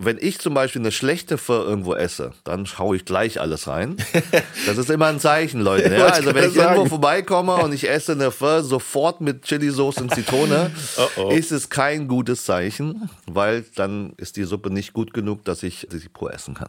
wenn ich zum Beispiel eine schlechte Pho irgendwo esse, dann schaue ich gleich alles rein. Das ist immer ein Zeichen, Leute. Ja? Also wenn ich sagen. irgendwo vorbeikomme und ich esse eine Pho sofort mit Chili-Sauce und Zitrone, oh oh. ist es kein gutes Zeichen, weil dann ist die Suppe nicht gut genug, dass ich sie pro essen kann.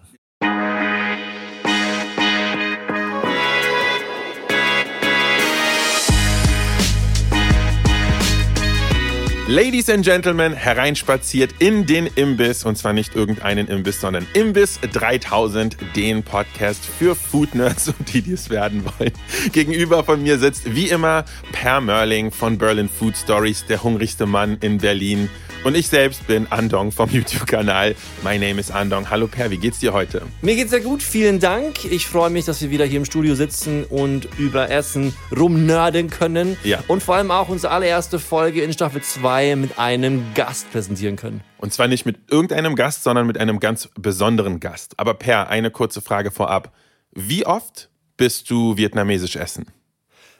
Ladies and Gentlemen, hereinspaziert in den Imbiss und zwar nicht irgendeinen Imbiss, sondern Imbiss 3000, den Podcast für Food Nerds und die, die es werden wollen. Gegenüber von mir sitzt wie immer Per Merling von Berlin Food Stories, der hungrigste Mann in Berlin. Und ich selbst bin Andong vom YouTube-Kanal. My name is Andong. Hallo Per, wie geht's dir heute? Mir geht's sehr gut, vielen Dank. Ich freue mich, dass wir wieder hier im Studio sitzen und über Essen rumnörden können. Ja. Und vor allem auch unsere allererste Folge in Staffel 2 mit einem Gast präsentieren können. Und zwar nicht mit irgendeinem Gast, sondern mit einem ganz besonderen Gast. Aber Per, eine kurze Frage vorab. Wie oft bist du vietnamesisch essen?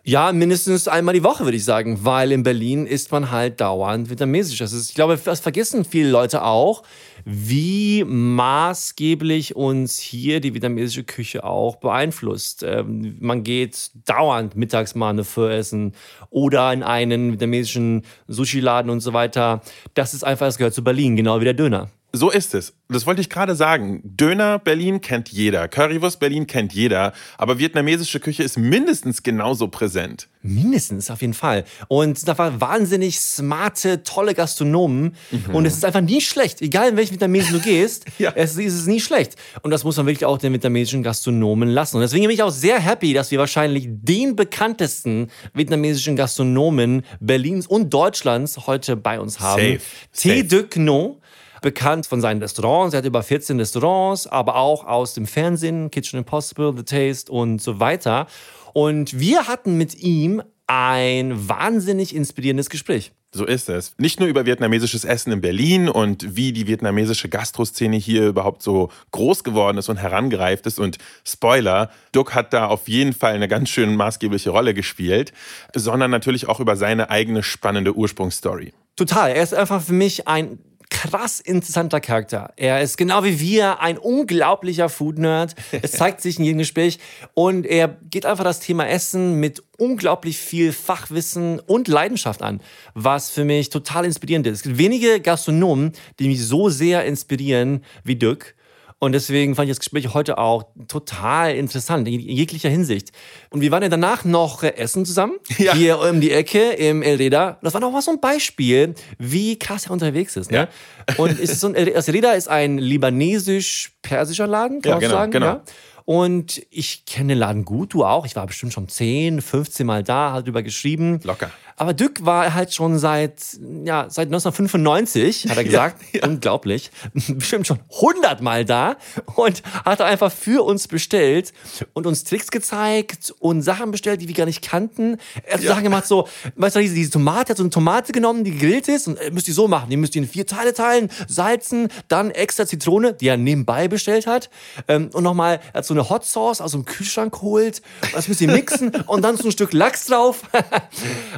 Ja, mindestens einmal die Woche, würde ich sagen, weil in Berlin isst man halt dauernd vietnamesisch. Das ist, ich glaube, das vergessen viele Leute auch, wie maßgeblich uns hier die vietnamesische Küche auch beeinflusst. Ähm, man geht dauernd mittags mal eine Pho essen oder in einen vietnamesischen Sushi-Laden und so weiter. Das ist einfach, das gehört zu Berlin, genau wie der Döner. So ist es. Das wollte ich gerade sagen. Döner Berlin kennt jeder, Currywurst Berlin kennt jeder, aber vietnamesische Küche ist mindestens genauso präsent. Mindestens, auf jeden Fall. Und da waren wahnsinnig smarte, tolle Gastronomen. Mhm. Und es ist einfach nie schlecht. Egal in welchen Vietnamesen du gehst, ja. es ist nie schlecht. Und das muss man wirklich auch den vietnamesischen Gastronomen lassen. Und deswegen bin ich auch sehr happy, dass wir wahrscheinlich den bekanntesten vietnamesischen Gastronomen Berlins und Deutschlands heute bei uns haben. Safe. T. Duc No bekannt von seinen Restaurants. Er hat über 14 Restaurants, aber auch aus dem Fernsehen, Kitchen Impossible, The Taste und so weiter. Und wir hatten mit ihm ein wahnsinnig inspirierendes Gespräch. So ist es. Nicht nur über vietnamesisches Essen in Berlin und wie die vietnamesische Gastroszene hier überhaupt so groß geworden ist und herangereift ist. Und Spoiler, Duck hat da auf jeden Fall eine ganz schön maßgebliche Rolle gespielt, sondern natürlich auch über seine eigene spannende Ursprungsstory. Total. Er ist einfach für mich ein krass interessanter Charakter. Er ist genau wie wir ein unglaublicher Food-Nerd. Es zeigt sich in jedem Gespräch. Und er geht einfach das Thema Essen mit unglaublich viel Fachwissen und Leidenschaft an, was für mich total inspirierend ist. Es gibt wenige Gastronomen, die mich so sehr inspirieren wie Dirk. Und deswegen fand ich das Gespräch heute auch total interessant, in jeglicher Hinsicht. Und wir waren ja danach noch äh, essen zusammen, ja. hier um die Ecke im El Reda. Das war noch mal so ein Beispiel, wie krass er unterwegs ist. Ne? Ja. Und ist so ein, El Reda ist ein libanesisch-persischer Laden, kann ja, man genau, sagen. Genau. Ja? Und ich kenne den Laden gut, du auch. Ich war bestimmt schon 10, 15 Mal da, hat drüber geschrieben. Locker. Aber Dück war halt schon seit, ja, seit 1995, hat er gesagt. ja, ja. Unglaublich. Bestimmt schon 100 Mal da und hat einfach für uns bestellt und uns Tricks gezeigt und Sachen bestellt, die wir gar nicht kannten. Er hat ja. Sachen gemacht, so, weißt du, diese, diese Tomate, er hat so eine Tomate genommen, die gegrillt ist und ihr müsst die so machen. Ihr müsst die in vier Teile teilen, salzen, dann extra Zitrone, die er nebenbei bestellt hat. Ähm, und nochmal, er hat so eine Hot Sauce aus dem Kühlschrank geholt. Das müsst ihr mixen und dann so ein Stück Lachs drauf.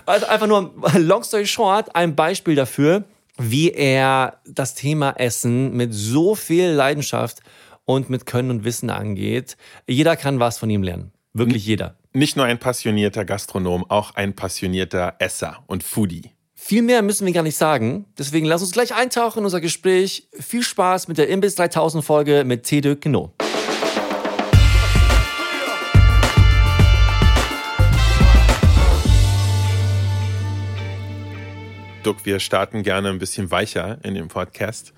also einfach nur, long story short, ein Beispiel dafür, wie er das Thema Essen mit so viel Leidenschaft und mit Können und Wissen angeht. Jeder kann was von ihm lernen. Wirklich jeder. Nicht nur ein passionierter Gastronom, auch ein passionierter Esser und Foodie. Viel mehr müssen wir gar nicht sagen. Deswegen lass uns gleich eintauchen in unser Gespräch. Viel Spaß mit der Imbiss 3000 Folge mit Tede Kno. Duck, wir starten gerne ein bisschen weicher in dem Podcast.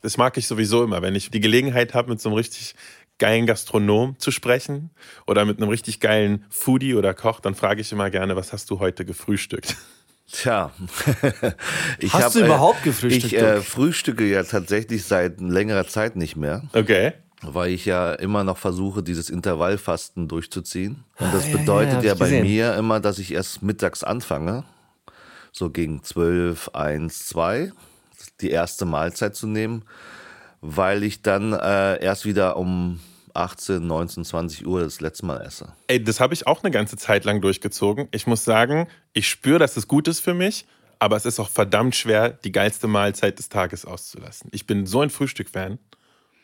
Das mag ich sowieso immer, wenn ich die Gelegenheit habe, mit so einem richtig geilen Gastronom zu sprechen oder mit einem richtig geilen Foodie oder Koch, dann frage ich immer gerne, was hast du heute gefrühstückt? Tja, ich hast hab, du überhaupt gefrühstückt? Ich äh, frühstücke ja tatsächlich seit längerer Zeit nicht mehr. Okay. Weil ich ja immer noch versuche, dieses Intervallfasten durchzuziehen. Und das bedeutet ja, ja, ja bei gesehen. mir immer, dass ich erst mittags anfange so gegen 12, 1, 2 die erste Mahlzeit zu nehmen, weil ich dann äh, erst wieder um 18, 19, 20 Uhr das letzte Mal esse. Ey, das habe ich auch eine ganze Zeit lang durchgezogen. Ich muss sagen, ich spüre, dass es gut ist für mich, aber es ist auch verdammt schwer, die geilste Mahlzeit des Tages auszulassen. Ich bin so ein Frühstück-Fan.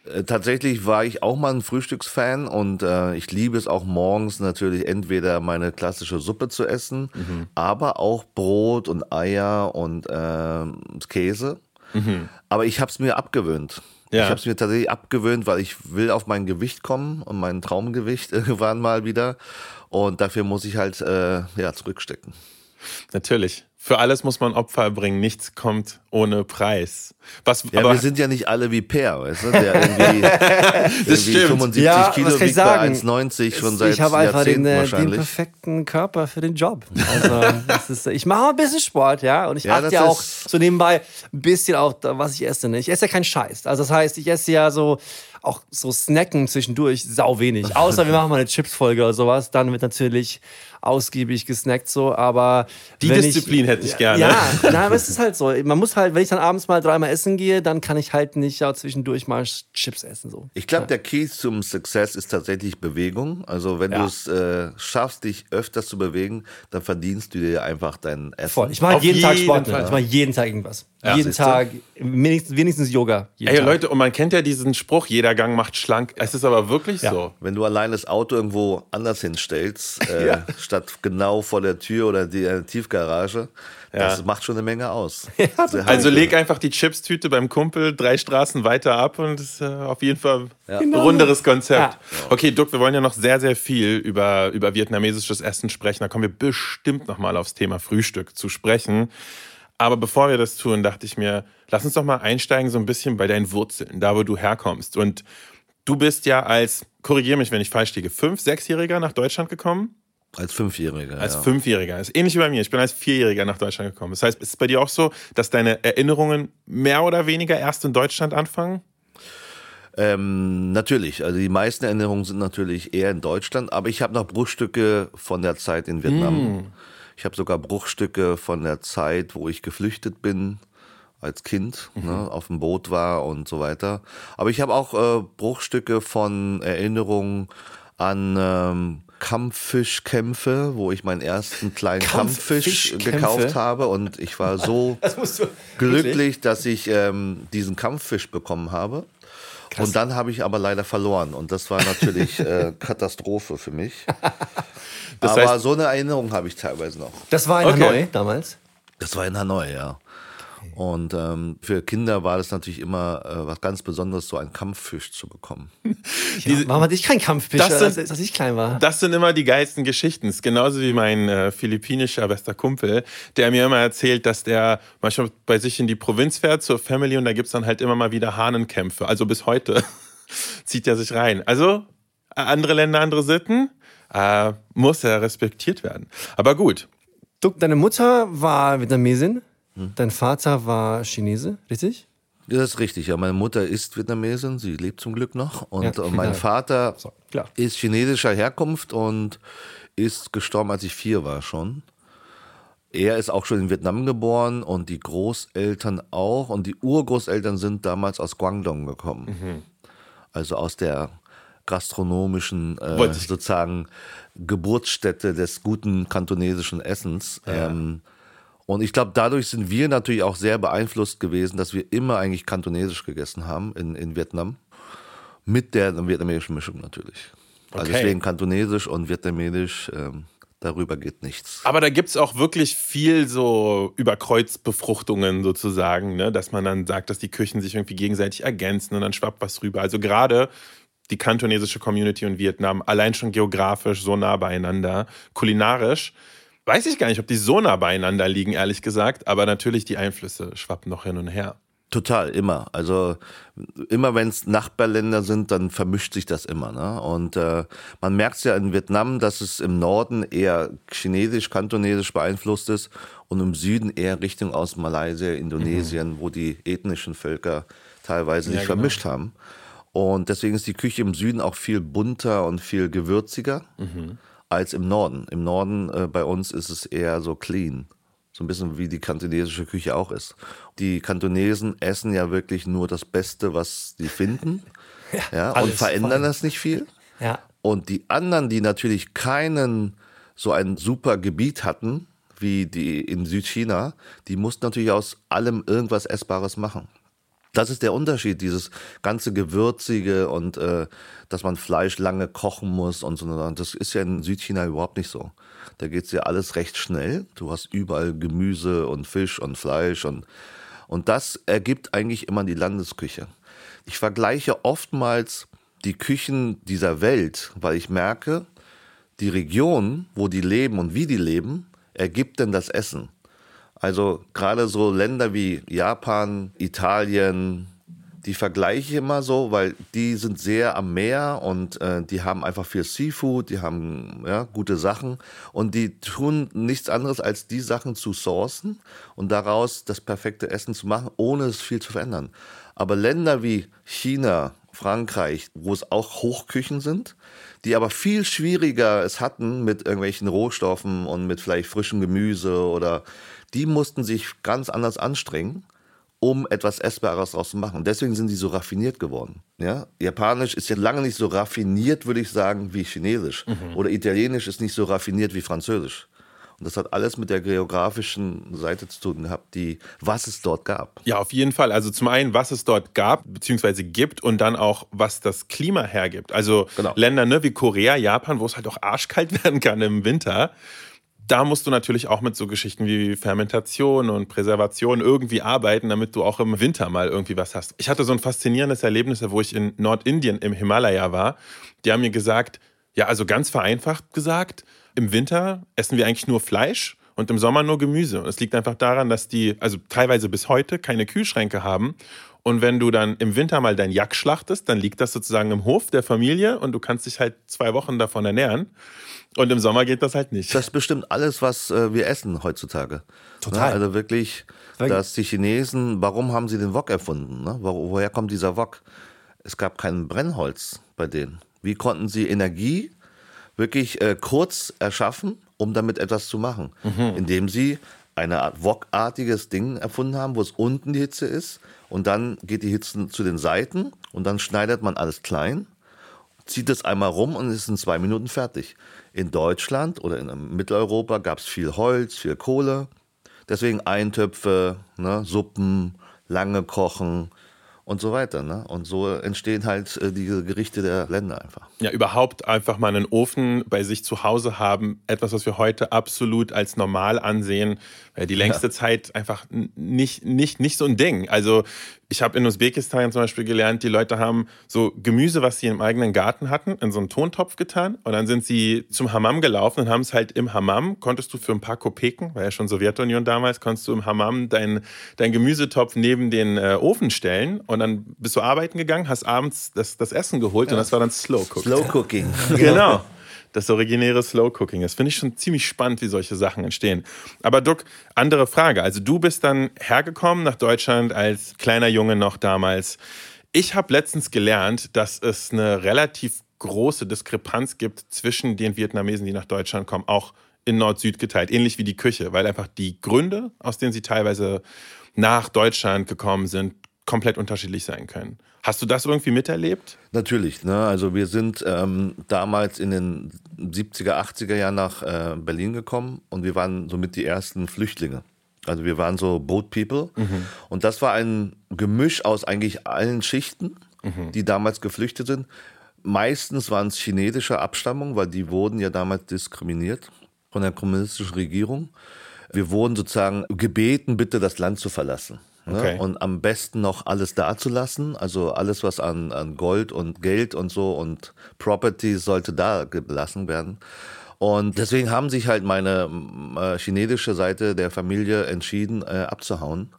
Äh, tatsächlich war ich auch mal ein Frühstücksfan und äh, ich liebe es auch morgens natürlich entweder meine klassische Suppe zu essen, mhm. aber auch Brot und Eier und äh, Käse. Mhm. Aber ich habe es mir abgewöhnt. Ja. Ich habe es mir tatsächlich abgewöhnt, weil ich will auf mein Gewicht kommen und mein Traumgewicht irgendwann mal wieder. Und dafür muss ich halt äh, ja, zurückstecken. Natürlich. Für alles muss man Opfer bringen. Nichts kommt ohne Preis. Was, ja, aber wir sind ja nicht alle wie Per, weißt du? Der irgendwie, das irgendwie stimmt. 75 ja, Kilo was kann wiegt bei 1,90 schon seit Ich habe einfach den, äh, den, perfekten Körper für den Job. Also, das ist, ich mache ein bisschen Sport, ja. Und ich ja, achte ja auch so nebenbei ein bisschen auch, was ich esse. Ne? Ich esse ja keinen Scheiß. Also das heißt, ich esse ja so auch so snacken zwischendurch sau wenig. Außer wir machen mal eine Chips-Folge oder sowas, dann wird natürlich ausgiebig gesnackt so, aber die Disziplin ich, hätte ich gerne. Ja, na, aber es ist halt so. Man muss halt, wenn ich dann abends mal dreimal essen gehe, dann kann ich halt nicht ja, zwischendurch mal Chips essen so. Ich glaube, ja. der Key zum Success ist tatsächlich Bewegung. Also wenn ja. du es äh, schaffst, dich öfters zu bewegen, dann verdienst du dir einfach dein Essen. Voll. Ich mache jeden, jeden Tag Sport. Ich mache jeden Tag irgendwas. Ja, jeden Tag, wenigstens, wenigstens Yoga. Ey, Tag. Leute, und man kennt ja diesen Spruch, jeder Gang macht schlank. Es ist aber wirklich ja. so. Wenn du allein das Auto irgendwo anders hinstellst, äh, ja. statt genau vor der Tür oder die äh, Tiefgarage, das macht schon eine Menge aus. also leg einfach die Chipstüte beim Kumpel drei Straßen weiter ab und es ist äh, auf jeden Fall ein genau. runderes Konzept. Okay, Duck, wir wollen ja noch sehr, sehr viel über, über vietnamesisches Essen sprechen. Da kommen wir bestimmt noch mal aufs Thema Frühstück zu sprechen. Aber bevor wir das tun, dachte ich mir, lass uns doch mal einsteigen so ein bisschen bei deinen Wurzeln, da wo du herkommst. Und du bist ja als, korrigiere mich, wenn ich falsch liege, fünf, sechsjähriger nach Deutschland gekommen? Als Fünfjähriger. Als ja. Fünfjähriger. Das ist ähnlich wie bei mir. Ich bin als Vierjähriger nach Deutschland gekommen. Das heißt, ist es bei dir auch so, dass deine Erinnerungen mehr oder weniger erst in Deutschland anfangen? Ähm, natürlich, also die meisten Erinnerungen sind natürlich eher in Deutschland, aber ich habe noch Bruchstücke von der Zeit in Vietnam. Mm. Ich habe sogar Bruchstücke von der Zeit, wo ich geflüchtet bin als Kind, mhm. ne, auf dem Boot war und so weiter. Aber ich habe auch äh, Bruchstücke von Erinnerungen an ähm, Kampffischkämpfe, wo ich meinen ersten kleinen Kampffisch gekauft habe und ich war so glücklich, dass ich ähm, diesen Kampffisch bekommen habe. Krass. Und dann habe ich aber leider verloren und das war natürlich äh, Katastrophe für mich. Das Aber heißt, so eine Erinnerung habe ich teilweise noch. Das war in okay. Hanoi damals? Das war in Hanoi, ja. Und ähm, für Kinder war das natürlich immer äh, was ganz Besonderes, so einen Kampffisch zu bekommen. Ja, warum hatte ich keinen Kampffisch, das sind, als, als, ich klein war? Das sind immer die geilsten Geschichten. Genauso wie mein äh, philippinischer bester Kumpel, der mir immer erzählt, dass der manchmal bei sich in die Provinz fährt zur Family und da gibt es dann halt immer mal wieder Hahnenkämpfe. Also bis heute zieht er sich rein. Also andere Länder, andere Sitten äh, muss er respektiert werden. Aber gut. Du, deine Mutter war Vietnamesin, hm. dein Vater war Chinese, richtig? Das ist richtig, ja. Meine Mutter ist Vietnamesin, sie lebt zum Glück noch. Und ja, mein Vater so, ist chinesischer Herkunft und ist gestorben, als ich vier war schon. Er ist auch schon in Vietnam geboren und die Großeltern auch. Und die Urgroßeltern sind damals aus Guangdong gekommen. Mhm. Also aus der gastronomischen äh, sozusagen Geburtsstätte des guten kantonesischen Essens. Ja. Ähm, und ich glaube, dadurch sind wir natürlich auch sehr beeinflusst gewesen, dass wir immer eigentlich kantonesisch gegessen haben in, in Vietnam. Mit der vietnamesischen Mischung natürlich. Also okay. Also deswegen kantonesisch und vietnamesisch. Ähm, darüber geht nichts. Aber da gibt es auch wirklich viel so Überkreuzbefruchtungen sozusagen, ne? dass man dann sagt, dass die Küchen sich irgendwie gegenseitig ergänzen und dann schwappt was rüber. Also gerade die kantonesische Community und Vietnam allein schon geografisch so nah beieinander. Kulinarisch weiß ich gar nicht, ob die so nah beieinander liegen, ehrlich gesagt, aber natürlich die Einflüsse schwappen noch hin und her. Total, immer. Also immer wenn es Nachbarländer sind, dann vermischt sich das immer. Ne? Und äh, man merkt es ja in Vietnam, dass es im Norden eher chinesisch, kantonesisch beeinflusst ist und im Süden eher Richtung aus Malaysia, Indonesien, mhm. wo die ethnischen Völker teilweise sich ja, genau. vermischt haben. Und deswegen ist die Küche im Süden auch viel bunter und viel gewürziger mhm. Als im Norden. Im Norden äh, bei uns ist es eher so clean. So ein bisschen wie die kantonesische Küche auch ist. Die Kantonesen essen ja wirklich nur das Beste, was sie finden. ja, ja und verändern voll. das nicht viel. Ja. Und die anderen, die natürlich keinen so ein super Gebiet hatten, wie die in Südchina, die mussten natürlich aus allem irgendwas Essbares machen. Das ist der Unterschied, dieses ganze Gewürzige und äh, dass man Fleisch lange kochen muss und so. Das ist ja in Südchina überhaupt nicht so. Da geht es ja alles recht schnell. Du hast überall Gemüse und Fisch und Fleisch und, und das ergibt eigentlich immer die Landesküche. Ich vergleiche oftmals die Küchen dieser Welt, weil ich merke, die Region, wo die leben und wie die leben, ergibt denn das Essen. Also gerade so Länder wie Japan, Italien, die vergleiche ich immer so, weil die sind sehr am Meer und äh, die haben einfach viel Seafood, die haben ja, gute Sachen und die tun nichts anderes als die Sachen zu sourcen und daraus das perfekte Essen zu machen, ohne es viel zu verändern. Aber Länder wie China, Frankreich, wo es auch Hochküchen sind, die aber viel schwieriger es hatten mit irgendwelchen Rohstoffen und mit vielleicht frischem Gemüse oder die mussten sich ganz anders anstrengen, um etwas Essbares daraus zu machen. Und deswegen sind die so raffiniert geworden. Ja? Japanisch ist ja lange nicht so raffiniert, würde ich sagen, wie Chinesisch. Mhm. Oder Italienisch ist nicht so raffiniert wie Französisch. Und das hat alles mit der geografischen Seite zu tun gehabt, die, was es dort gab. Ja, auf jeden Fall. Also zum einen, was es dort gab, beziehungsweise gibt und dann auch, was das Klima hergibt. Also genau. Länder ne, wie Korea, Japan, wo es halt auch arschkalt werden kann im Winter da musst du natürlich auch mit so Geschichten wie Fermentation und Präservation irgendwie arbeiten, damit du auch im Winter mal irgendwie was hast. Ich hatte so ein faszinierendes Erlebnis, wo ich in Nordindien im Himalaya war. Die haben mir gesagt, ja, also ganz vereinfacht gesagt, im Winter essen wir eigentlich nur Fleisch und im Sommer nur Gemüse. Und es liegt einfach daran, dass die, also teilweise bis heute, keine Kühlschränke haben. Und wenn du dann im Winter mal dein Jack schlachtest, dann liegt das sozusagen im Hof der Familie und du kannst dich halt zwei Wochen davon ernähren. Und im Sommer geht das halt nicht. Das bestimmt alles, was äh, wir essen heutzutage. Total. Ne? Also wirklich, dass die Chinesen, warum haben sie den Wok erfunden? Ne? Wo, woher kommt dieser Wok? Es gab kein Brennholz bei denen. Wie konnten sie Energie wirklich äh, kurz erschaffen, um damit etwas zu machen? Mhm. Indem sie eine Art Wok-artiges Ding erfunden haben, wo es unten die Hitze ist und dann geht die Hitze zu den Seiten und dann schneidet man alles klein, zieht es einmal rum und ist in zwei Minuten fertig. In Deutschland oder in Mitteleuropa gab es viel Holz, viel Kohle. Deswegen Eintöpfe, ne, Suppen, lange kochen und so weiter. Ne? Und so entstehen halt äh, die Gerichte der Länder einfach. Ja, überhaupt einfach mal einen Ofen bei sich zu Hause haben. Etwas, was wir heute absolut als normal ansehen. Weil die längste ja. Zeit einfach nicht, nicht, nicht so ein Ding. Also ich habe in Usbekistan zum Beispiel gelernt, die Leute haben so Gemüse, was sie im eigenen Garten hatten, in so einen Tontopf getan und dann sind sie zum Hammam gelaufen und haben es halt im Hammam, konntest du für ein paar Kopeken, war ja schon Sowjetunion damals, konntest du im Hammam deinen dein Gemüsetopf neben den äh, Ofen stellen und dann bist du arbeiten gegangen, hast abends das, das Essen geholt ja. und das war dann Slow Cooking. Slow Cooking. genau das originäre Slow Cooking. Das finde ich schon ziemlich spannend, wie solche Sachen entstehen. Aber Duck, andere Frage. Also du bist dann hergekommen nach Deutschland als kleiner Junge noch damals. Ich habe letztens gelernt, dass es eine relativ große Diskrepanz gibt zwischen den Vietnamesen, die nach Deutschland kommen, auch in Nord-Süd geteilt, ähnlich wie die Küche, weil einfach die Gründe, aus denen sie teilweise nach Deutschland gekommen sind, komplett unterschiedlich sein können. Hast du das irgendwie miterlebt? Natürlich. Ne? Also wir sind ähm, damals in den 70er, 80er Jahren nach äh, Berlin gekommen und wir waren somit die ersten Flüchtlinge. Also wir waren so Boat People. Mhm. Und das war ein Gemisch aus eigentlich allen Schichten, mhm. die damals geflüchtet sind. Meistens waren es chinesischer Abstammung, weil die wurden ja damals diskriminiert von der kommunistischen Regierung. Wir wurden sozusagen gebeten, bitte das Land zu verlassen. Ne? Okay. Und am besten noch alles dazulassen. Also alles, was an, an Gold und Geld und so und Property sollte da gelassen werden. Und deswegen haben sich halt meine äh, chinesische Seite der Familie entschieden, äh, abzuhauen.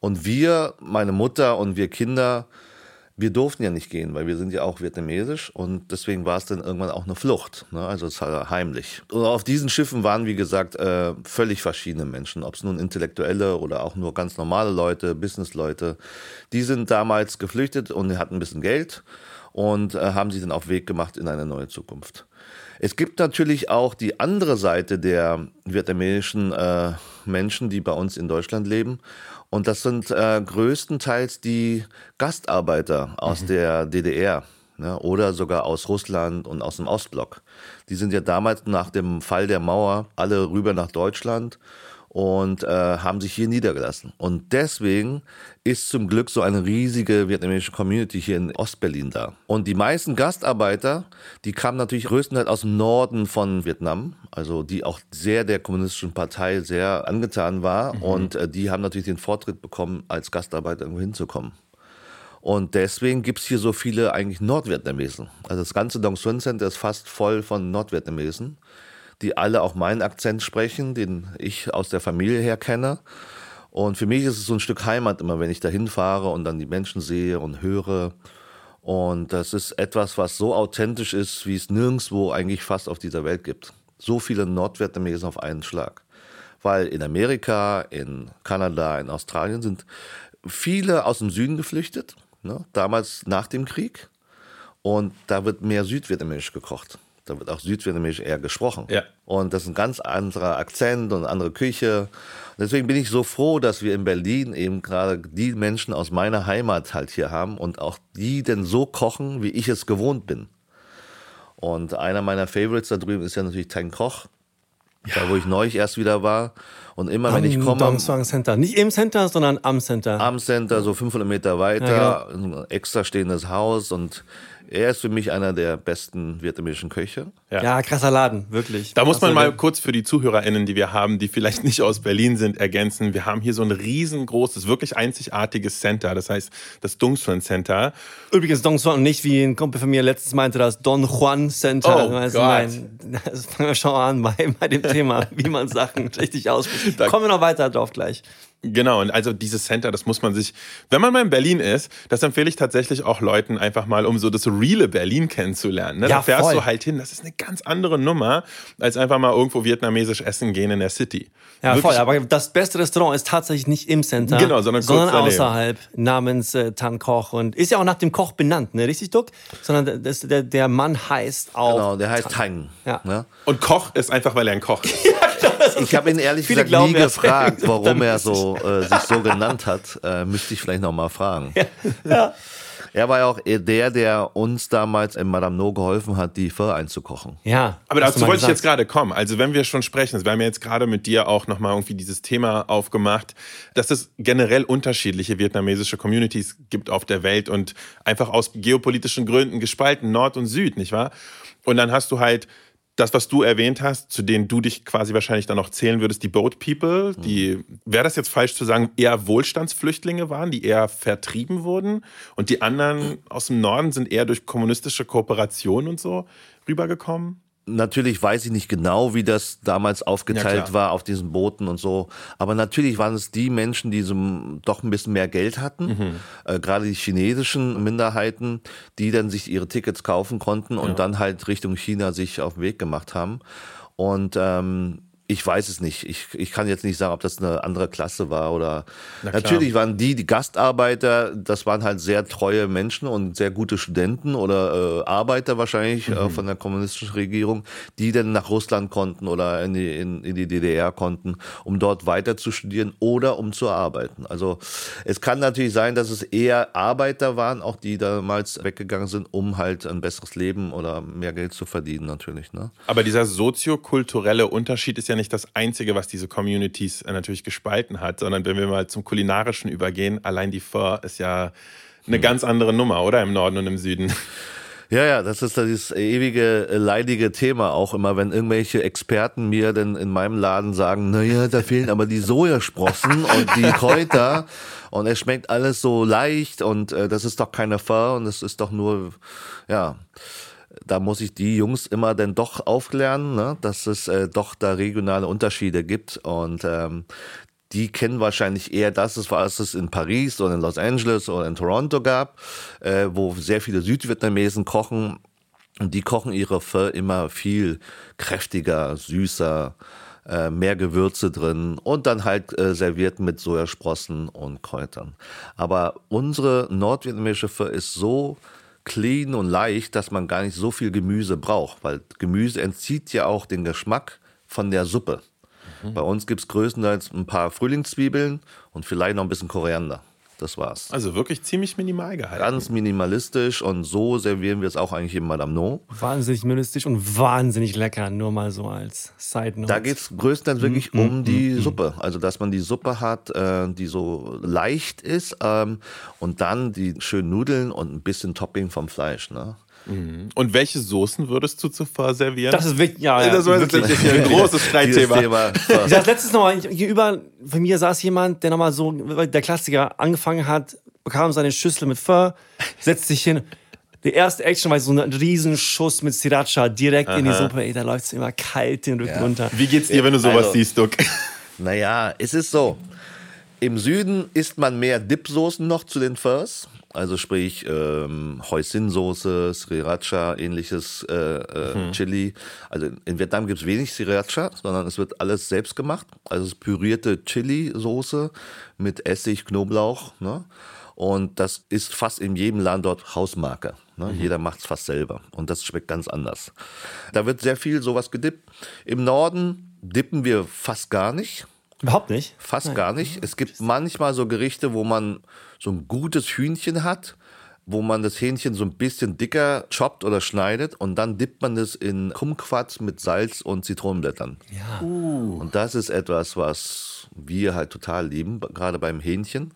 Und wir, meine Mutter und wir Kinder, wir durften ja nicht gehen, weil wir sind ja auch vietnamesisch und deswegen war es dann irgendwann auch eine Flucht, ne? also es war heimlich. Und auf diesen Schiffen waren, wie gesagt, äh, völlig verschiedene Menschen, ob es nun Intellektuelle oder auch nur ganz normale Leute, Businessleute. Die sind damals geflüchtet und hatten ein bisschen Geld und äh, haben sich dann auf Weg gemacht in eine neue Zukunft. Es gibt natürlich auch die andere Seite der vietnamesischen äh, Menschen, die bei uns in Deutschland leben. Und das sind äh, größtenteils die Gastarbeiter aus mhm. der DDR ne, oder sogar aus Russland und aus dem Ostblock. Die sind ja damals nach dem Fall der Mauer alle rüber nach Deutschland und äh, haben sich hier niedergelassen. Und deswegen ist zum Glück so eine riesige vietnamesische Community hier in Ostberlin da. Und die meisten Gastarbeiter, die kamen natürlich größtenteils aus dem Norden von Vietnam, also die auch sehr der kommunistischen Partei sehr angetan war. Mhm. Und äh, die haben natürlich den Vortritt bekommen, als Gastarbeiter irgendwo hinzukommen. Und deswegen gibt es hier so viele eigentlich Nordvietnamesen. Also das ganze Dong Xuân Center ist fast voll von Nordvietnamesen, die alle auch meinen Akzent sprechen, den ich aus der Familie her kenne. Und für mich ist es so ein Stück Heimat immer, wenn ich da hinfahre und dann die Menschen sehe und höre. Und das ist etwas, was so authentisch ist, wie es nirgendwo eigentlich fast auf dieser Welt gibt. So viele Nordvietnamesen auf einen Schlag. Weil in Amerika, in Kanada, in Australien sind viele aus dem Süden geflüchtet, ne, damals nach dem Krieg. Und da wird mehr südvietnamesisch gekocht. Da wird auch südvietnamesisch eher gesprochen. Ja. Und das ist ein ganz anderer Akzent und eine andere Küche. Deswegen bin ich so froh, dass wir in Berlin eben gerade die Menschen aus meiner Heimat halt hier haben und auch die denn so kochen, wie ich es gewohnt bin. Und einer meiner Favorites da drüben ist ja natürlich Tang Koch. Ja. Da, wo ich neulich erst wieder war. Und immer, wenn ich komme. Am Center. Nicht im Center, sondern am Center. Am Center, so 500 Meter weiter. Ja, genau. Ein extra stehendes Haus und er ist für mich einer der besten vietnamesischen Köche. Ja. ja, krasser Laden, wirklich. Da muss man mal kurz für die ZuhörerInnen, die wir haben, die vielleicht nicht aus Berlin sind, ergänzen. Wir haben hier so ein riesengroßes, wirklich einzigartiges Center. Das heißt, das Dongsuan Center. Übrigens Dongsuan und nicht, wie ein Kumpel von mir letztens meinte, das Don Juan Center. Oh also, Gott. Nein, das fangen wir schon an bei, bei dem Thema, wie man Sachen richtig ausspricht. Kommen wir noch weiter drauf gleich. Genau, und also dieses Center, das muss man sich, wenn man mal in Berlin ist, das empfehle ich tatsächlich auch Leuten einfach mal, um so das reale Berlin kennenzulernen. Ne? Ja, da fährst voll. du halt hin, das ist eine ganz andere Nummer, als einfach mal irgendwo vietnamesisch essen gehen in der City. Ja, Wirklich. voll, aber das beste Restaurant ist tatsächlich nicht im Center, genau, sondern, sondern außerhalb, namens äh, Tan Koch und ist ja auch nach dem Koch benannt, ne? richtig, Duck? Sondern das, der, der Mann heißt auch Genau, der heißt Tang. Ja. Ne? Und Koch ist einfach, weil er ein Koch ist. ich habe ihn ehrlich gesagt nie gefragt, warum er so, äh, sich so genannt hat. Äh, müsste ich vielleicht noch mal fragen. Ja. ja. Er war ja auch der, der uns damals in Madame No geholfen hat, die Pho einzukochen. Ja. Aber dazu wollte ich jetzt gerade kommen. Also wenn wir schon sprechen, wir haben ja jetzt gerade mit dir auch nochmal irgendwie dieses Thema aufgemacht, dass es generell unterschiedliche vietnamesische Communities gibt auf der Welt und einfach aus geopolitischen Gründen gespalten, Nord und Süd, nicht wahr? Und dann hast du halt das, was du erwähnt hast, zu denen du dich quasi wahrscheinlich dann noch zählen würdest, die Boat People, die, wäre das jetzt falsch zu sagen, eher Wohlstandsflüchtlinge waren, die eher vertrieben wurden und die anderen aus dem Norden sind eher durch kommunistische Kooperation und so rübergekommen? Natürlich weiß ich nicht genau, wie das damals aufgeteilt ja, war auf diesen Booten und so. Aber natürlich waren es die Menschen, die so doch ein bisschen mehr Geld hatten, mhm. äh, gerade die chinesischen Minderheiten, die dann sich ihre Tickets kaufen konnten und ja. dann halt Richtung China sich auf den Weg gemacht haben. Und ähm, ich weiß es nicht. Ich, ich kann jetzt nicht sagen, ob das eine andere Klasse war oder. Na Natürlich waren die, die Gastarbeiter, das waren halt sehr treue Menschen und sehr gute Studenten oder äh, Arbeiter wahrscheinlich äh, mhm. äh, von der kommunistischen Regierung, die dann nach Russland konnten oder in die, in, in die DDR konnten, um dort weiter zu studieren oder um zu arbeiten. Also es kann natürlich sein, dass es eher Arbeiter waren, auch die damals weggegangen sind, um halt ein besseres Leben oder mehr Geld zu verdienen, natürlich. Ne? Aber dieser soziokulturelle Unterschied ist ja nicht das Einzige, was diese Communities äh, natürlich gespalten hat, sondern wenn wir mal zum Kulinarischen übergehen, allein die Pho ist ja eine hm. ganz andere Nummer, oder? Im Norden und im Süden. Ja, ja, das ist dieses ewige, äh, leidige Thema auch immer, wenn irgendwelche Experten mir dann in meinem Laden sagen, naja, da fehlen aber die Sojasprossen und die Kräuter und es schmeckt alles so leicht und äh, das ist doch keine Pho und es ist doch nur, ja da muss ich die Jungs immer dann doch aufklären, ne, dass es äh, doch da regionale Unterschiede gibt und ähm, die kennen wahrscheinlich eher das, was es in Paris oder in Los Angeles oder in Toronto gab, äh, wo sehr viele Südvietnamesen kochen. Und die kochen ihre Pho immer viel kräftiger, süßer, äh, mehr Gewürze drin und dann halt äh, serviert mit Sojasprossen und Kräutern. Aber unsere nordvietnamesische Pho ist so clean und leicht, dass man gar nicht so viel Gemüse braucht, weil Gemüse entzieht ja auch den Geschmack von der Suppe. Mhm. Bei uns gibt es größtenteils ein paar Frühlingszwiebeln und vielleicht noch ein bisschen Koriander. Das war's. Also wirklich ziemlich minimal gehalten. Ganz minimalistisch und so servieren wir es auch eigentlich im Madame No. Wahnsinnig minimalistisch und wahnsinnig lecker, nur mal so als Side Note. Da geht es größtenteils wirklich mm, um mm, die mm, Suppe. Also, dass man die Suppe hat, äh, die so leicht ist ähm, und dann die schönen Nudeln und ein bisschen Topping vom Fleisch. Ne? Mhm. Und welche Soßen würdest du zuvor servieren? Das ist wirklich, ja, ja, das war wirklich ein großes Streitthema. ich saß letztens noch mal, gegenüber von mir saß jemand, der nochmal so, der Klassiker, angefangen hat, bekam seine Schüssel mit Pho, setzt sich hin. Die erste Action war so ein Riesenschuss mit Sriracha direkt Aha. in die Suppe. Ey, da läuft es immer kalt den Rücken ja. runter. Wie geht's dir, wenn du sowas also, siehst, Duck? Naja, es ist so. Im Süden isst man mehr Dipsoßen noch zu den Furs. Also sprich ähm, Hoisin-Soße, Sriracha, ähnliches äh, äh, mhm. Chili. Also in Vietnam gibt es wenig Sriracha, sondern es wird alles selbst gemacht. Also es ist pürierte Chili-Soße mit Essig, Knoblauch. Ne? Und das ist fast in jedem Land dort Hausmarke. Ne? Mhm. Jeder macht es fast selber. Und das schmeckt ganz anders. Da wird sehr viel sowas gedippt. Im Norden dippen wir fast gar nicht. Überhaupt nicht? Fast Nein. gar nicht. Es gibt manchmal so Gerichte, wo man so ein gutes Hühnchen hat, wo man das Hähnchen so ein bisschen dicker choppt oder schneidet und dann dippt man es in Kumquat mit Salz und Zitronenblättern. Ja. Uh. Und das ist etwas, was wir halt total lieben, gerade beim Hähnchen.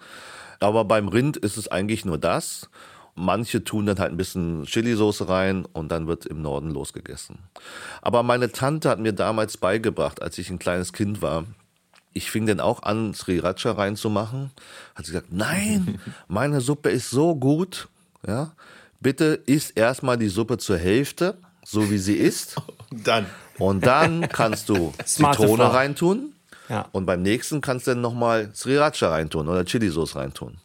Aber beim Rind ist es eigentlich nur das. Manche tun dann halt ein bisschen Chilisauce rein und dann wird im Norden losgegessen. Aber meine Tante hat mir damals beigebracht, als ich ein kleines Kind war, ich fing dann auch an, Sriracha reinzumachen. Hat sie gesagt, nein, meine Suppe ist so gut. Ja, bitte isst erstmal die Suppe zur Hälfte, so wie sie ist. dann. Und dann kannst du Zitrone reintun. Ja. Und beim nächsten kannst du dann nochmal Sriracha reintun oder Chili-Sauce reintun.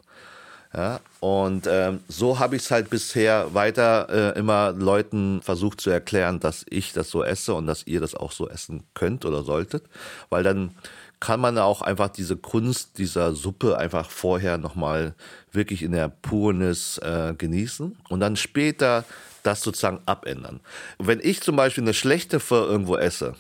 Ja, und ähm, so habe ich es halt bisher weiter äh, immer Leuten versucht zu erklären, dass ich das so esse und dass ihr das auch so essen könnt oder solltet. Weil dann kann man auch einfach diese Kunst dieser Suppe einfach vorher nochmal wirklich in der Purnis äh, genießen und dann später das sozusagen abändern. Wenn ich zum Beispiel eine schlechte Pho irgendwo esse,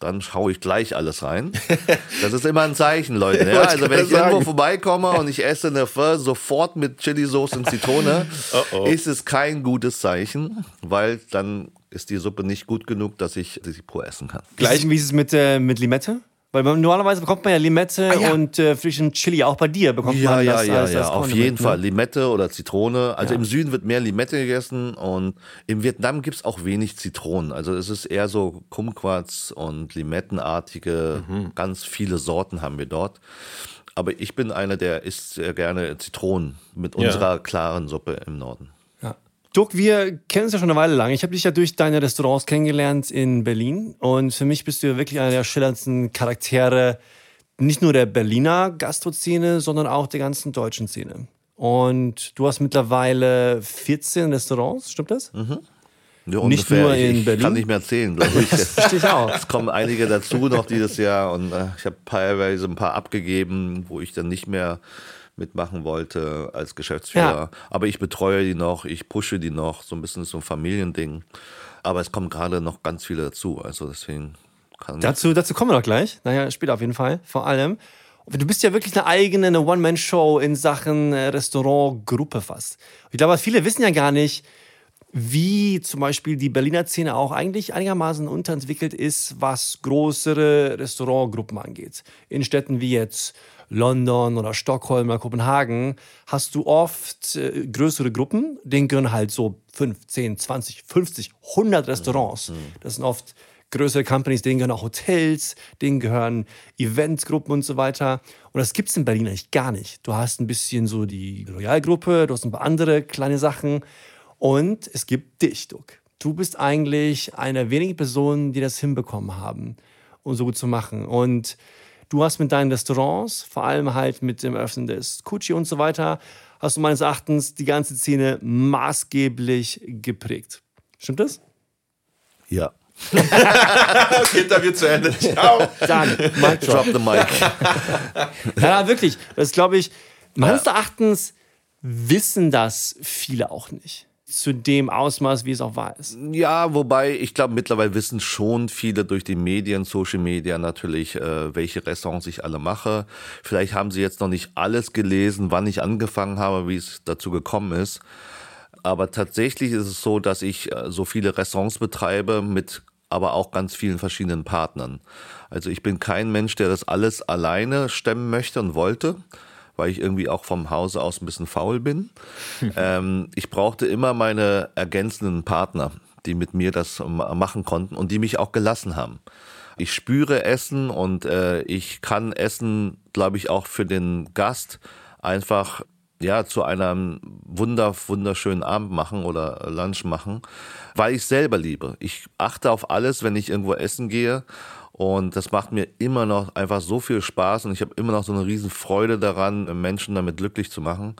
dann schaue ich gleich alles rein. Das ist immer ein Zeichen, Leute. Ja? Also wenn ich sagen. irgendwo vorbeikomme und ich esse eine Pho sofort mit Chili-Sauce und Zitrone, oh oh. ist es kein gutes Zeichen, weil dann ist die Suppe nicht gut genug, dass ich sie pur essen kann. Gleich wie ist es mit, äh, mit Limette? Weil normalerweise bekommt man ja Limette ah, ja. und äh, frischen Chili. Auch bei dir bekommt ja, man ja, das. Ja, ja, ja, auf jeden ne? Fall. Limette oder Zitrone. Also im Süden wird mehr Limette gegessen und im Vietnam gibt's auch wenig Zitronen. Also es ist eher so Kumquats und Limettenartige. Mhm. Ganz viele Sorten haben wir dort. Aber ich bin einer, der isst sehr gerne Zitronen mit unserer klaren Suppe im Norden. Dirk, wir kennen uns ja schon eine Weile lang. Ich habe dich ja durch deine Restaurants kennengelernt in Berlin. Und für mich bist du ja wirklich einer der schillerndsten Charaktere, nicht nur der Berliner Gastroszene, sondern auch der ganzen deutschen Szene. Und du hast mittlerweile 14 Restaurants, stimmt das? Mhm. Ja, nicht nur in ich, Berlin. Ich kann nicht mehr erzählen, glaube ich. Verstehe ich auch. Es kommen einige dazu noch dieses Jahr und äh, ich habe teilweise ein paar abgegeben, wo ich dann nicht mehr mitmachen wollte als Geschäftsführer. Ja. Aber ich betreue die noch, ich pushe die noch, so ein bisschen so ein Familiending. Aber es kommen gerade noch ganz viele dazu. Also deswegen kann dazu, dazu kommen wir noch gleich. Naja, später auf jeden Fall. Vor allem. Du bist ja wirklich eine eigene eine One-Man-Show in Sachen äh, Restaurantgruppe fast. Ich glaube, viele wissen ja gar nicht, wie zum Beispiel die Berliner Szene auch eigentlich einigermaßen unterentwickelt ist, was größere Restaurantgruppen angeht. In Städten wie jetzt London oder Stockholm oder Kopenhagen hast du oft äh, größere Gruppen, denen gehören halt so 5, 10, 20, 50, 100 Restaurants. Mhm. Das sind oft größere Companies, denen gehören auch Hotels, denen gehören Eventgruppen und so weiter. Und das gibt es in Berlin eigentlich gar nicht. Du hast ein bisschen so die Royalgruppe, du hast ein paar andere kleine Sachen und es gibt dich, Duck. Du bist eigentlich eine wenigen Personen, die das hinbekommen haben, um so gut zu machen. Und Du hast mit deinen Restaurants, vor allem halt mit dem Öffnen des Kutschi und so weiter, hast du meines Erachtens die ganze Szene maßgeblich geprägt. Stimmt das? Ja. okay, Interview zu Ende. Ciao. Dann, Mic drop. drop the mic. ja, wirklich. Das glaube ich, meines Erachtens wissen das viele auch nicht. Zu dem Ausmaß, wie es auch war ist. Ja, wobei ich glaube, mittlerweile wissen schon viele durch die Medien, Social Media natürlich, äh, welche Restaurants ich alle mache. Vielleicht haben sie jetzt noch nicht alles gelesen, wann ich angefangen habe, wie es dazu gekommen ist. Aber tatsächlich ist es so, dass ich äh, so viele Restaurants betreibe mit aber auch ganz vielen verschiedenen Partnern. Also ich bin kein Mensch, der das alles alleine stemmen möchte und wollte, weil ich irgendwie auch vom Hause aus ein bisschen faul bin. ähm, ich brauchte immer meine ergänzenden Partner, die mit mir das machen konnten und die mich auch gelassen haben. Ich spüre Essen und äh, ich kann Essen, glaube ich, auch für den Gast einfach ja, zu einem wunder, wunderschönen Abend machen oder Lunch machen, weil ich selber liebe. Ich achte auf alles, wenn ich irgendwo essen gehe. Und das macht mir immer noch einfach so viel Spaß und ich habe immer noch so eine riesen Freude daran, Menschen damit glücklich zu machen.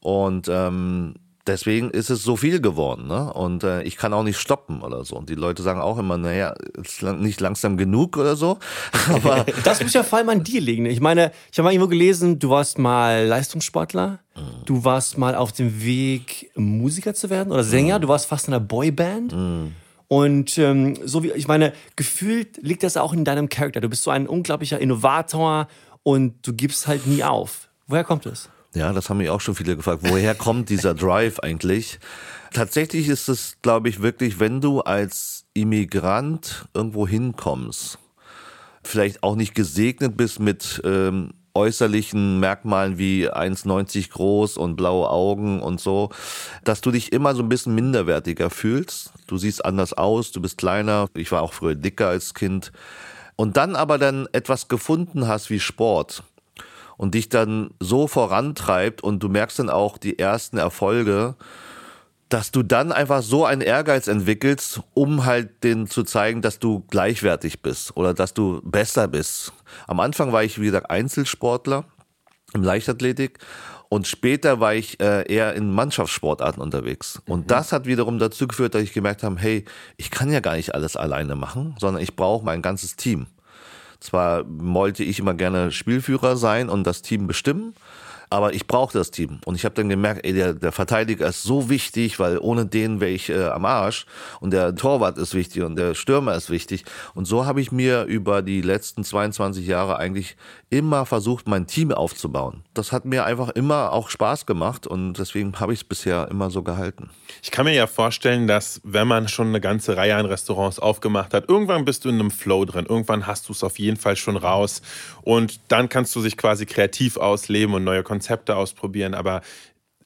Und ähm, deswegen ist es so viel geworden. Ne? Und äh, ich kann auch nicht stoppen oder so. Und die Leute sagen auch immer, naja, ist nicht langsam genug oder so. Aber das muss ja vor allem an dir liegen. Ich meine, ich habe mal irgendwo gelesen, du warst mal Leistungssportler. Mhm. Du warst mal auf dem Weg, Musiker zu werden oder Sänger. Mhm. Du warst fast in einer Boyband. Mhm. Und ähm, so wie, ich meine, gefühlt liegt das auch in deinem Charakter. Du bist so ein unglaublicher Innovator und du gibst halt nie auf. Woher kommt es? Ja, das haben mich auch schon viele gefragt. Woher kommt dieser Drive eigentlich? Tatsächlich ist es, glaube ich, wirklich, wenn du als Immigrant irgendwo hinkommst, vielleicht auch nicht gesegnet bist mit ähm, äußerlichen Merkmalen wie 1,90 groß und blaue Augen und so, dass du dich immer so ein bisschen minderwertiger fühlst. Du siehst anders aus, du bist kleiner. Ich war auch früher dicker als Kind. Und dann aber dann etwas gefunden hast wie Sport und dich dann so vorantreibt und du merkst dann auch die ersten Erfolge, dass du dann einfach so einen Ehrgeiz entwickelst, um halt denen zu zeigen, dass du gleichwertig bist oder dass du besser bist. Am Anfang war ich, wie gesagt, Einzelsportler im Leichtathletik und später war ich äh, eher in Mannschaftssportarten unterwegs. Und mhm. das hat wiederum dazu geführt, dass ich gemerkt habe, hey, ich kann ja gar nicht alles alleine machen, sondern ich brauche mein ganzes Team. Zwar wollte ich immer gerne Spielführer sein und das Team bestimmen, aber ich brauche das Team. Und ich habe dann gemerkt, ey, der, der Verteidiger ist so wichtig, weil ohne den wäre ich äh, am Arsch. Und der Torwart ist wichtig und der Stürmer ist wichtig. Und so habe ich mir über die letzten 22 Jahre eigentlich immer versucht, mein Team aufzubauen. Das hat mir einfach immer auch Spaß gemacht und deswegen habe ich es bisher immer so gehalten. Ich kann mir ja vorstellen, dass wenn man schon eine ganze Reihe an Restaurants aufgemacht hat, irgendwann bist du in einem Flow drin. Irgendwann hast du es auf jeden Fall schon raus und dann kannst du sich quasi kreativ ausleben und neue Konzepte Konzepte ausprobieren. Aber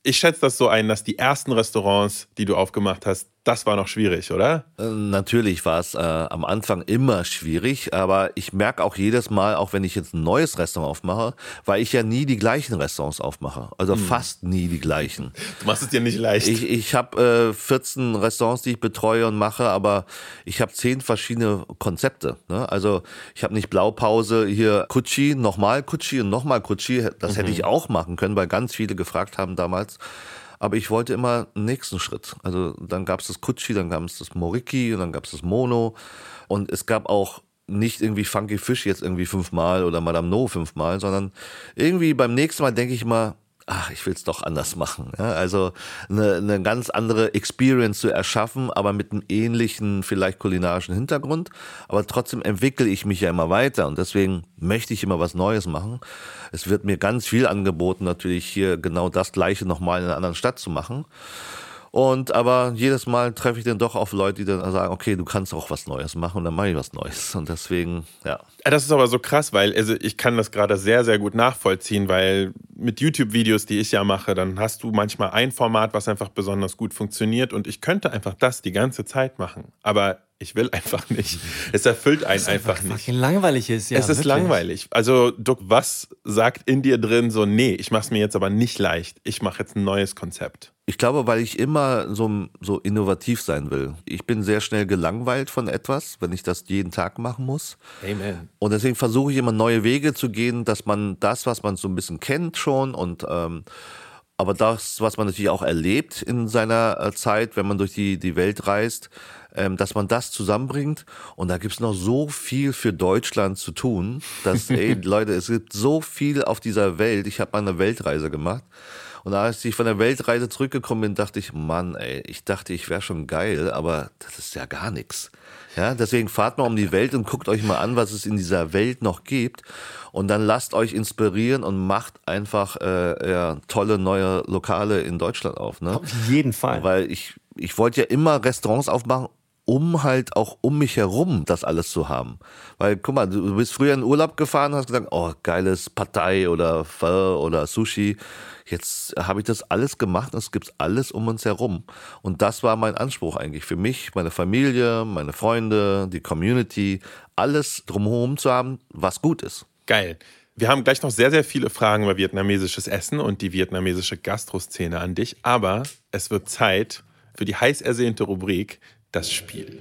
ich schätze das so ein, dass die ersten Restaurants, die du aufgemacht hast, das war noch schwierig, oder? Äh, natürlich war es äh, am Anfang immer schwierig, aber ich merke auch jedes Mal, auch wenn ich jetzt ein neues Restaurant aufmache, weil ich ja nie die gleichen Restaurants aufmache. Also hm. fast nie die gleichen. Du machst es dir nicht leicht. Ich, ich habe äh, 14 Restaurants, die ich betreue und mache, aber ich habe zehn verschiedene Konzepte. Ne? Also ich habe nicht Blaupause hier Kutschi, nochmal Kutschi und nochmal Kutschi. Das mhm. hätte ich auch machen können, weil ganz viele gefragt haben damals. Aber ich wollte immer einen nächsten Schritt. Also dann gab es das Kutschi, dann gab es das Moriki und dann gab es das Mono. Und es gab auch nicht irgendwie Funky Fish jetzt irgendwie fünfmal oder Madame No fünfmal, sondern irgendwie beim nächsten Mal denke ich mal, ach, ich will es doch anders machen. Ja, also eine, eine ganz andere Experience zu erschaffen, aber mit einem ähnlichen, vielleicht kulinarischen Hintergrund. Aber trotzdem entwickle ich mich ja immer weiter und deswegen möchte ich immer was Neues machen. Es wird mir ganz viel angeboten, natürlich hier genau das Gleiche nochmal in einer anderen Stadt zu machen. Und aber jedes Mal treffe ich dann doch auf Leute, die dann sagen, okay, du kannst auch was Neues machen und dann mache ich was Neues. Und deswegen, ja. Das ist aber so krass, weil also ich kann das gerade sehr, sehr gut nachvollziehen, weil mit YouTube-Videos, die ich ja mache, dann hast du manchmal ein Format, was einfach besonders gut funktioniert und ich könnte einfach das die ganze Zeit machen. Aber ich will einfach nicht. Es erfüllt einen einfach, einfach nicht. langweilig ist, ja. Es ist wirklich. langweilig. Also, Duck, was sagt in dir drin so, nee, ich mache es mir jetzt aber nicht leicht. Ich mache jetzt ein neues Konzept. Ich glaube, weil ich immer so, so innovativ sein will. Ich bin sehr schnell gelangweilt von etwas, wenn ich das jeden Tag machen muss. Amen. Und deswegen versuche ich immer neue Wege zu gehen, dass man das, was man so ein bisschen kennt schon und ähm, aber das, was man natürlich auch erlebt in seiner äh, Zeit, wenn man durch die, die Welt reist, ähm, dass man das zusammenbringt. Und da gibt's noch so viel für Deutschland zu tun, dass, ey, Leute, es gibt so viel auf dieser Welt. Ich habe mal eine Weltreise gemacht. Und als ich von der Weltreise zurückgekommen bin, dachte ich, Mann, ey, ich dachte, ich wäre schon geil, aber das ist ja gar nichts. Ja, deswegen fahrt mal um die Welt und guckt euch mal an, was es in dieser Welt noch gibt. Und dann lasst euch inspirieren und macht einfach äh, ja, tolle neue Lokale in Deutschland auf. Ne? Auf jeden Fall. Weil ich, ich wollte ja immer Restaurants aufmachen, um halt auch um mich herum das alles zu haben. Weil, guck mal, du bist früher in Urlaub gefahren und hast gesagt, oh, geiles Partei oder Pho oder Sushi. Jetzt habe ich das alles gemacht und es gibt alles um uns herum. Und das war mein Anspruch eigentlich für mich, meine Familie, meine Freunde, die Community, alles drumherum zu haben, was gut ist. Geil. Wir haben gleich noch sehr, sehr viele Fragen über vietnamesisches Essen und die vietnamesische Gastroszene an dich. Aber es wird Zeit für die heiß ersehnte Rubrik das Spiel.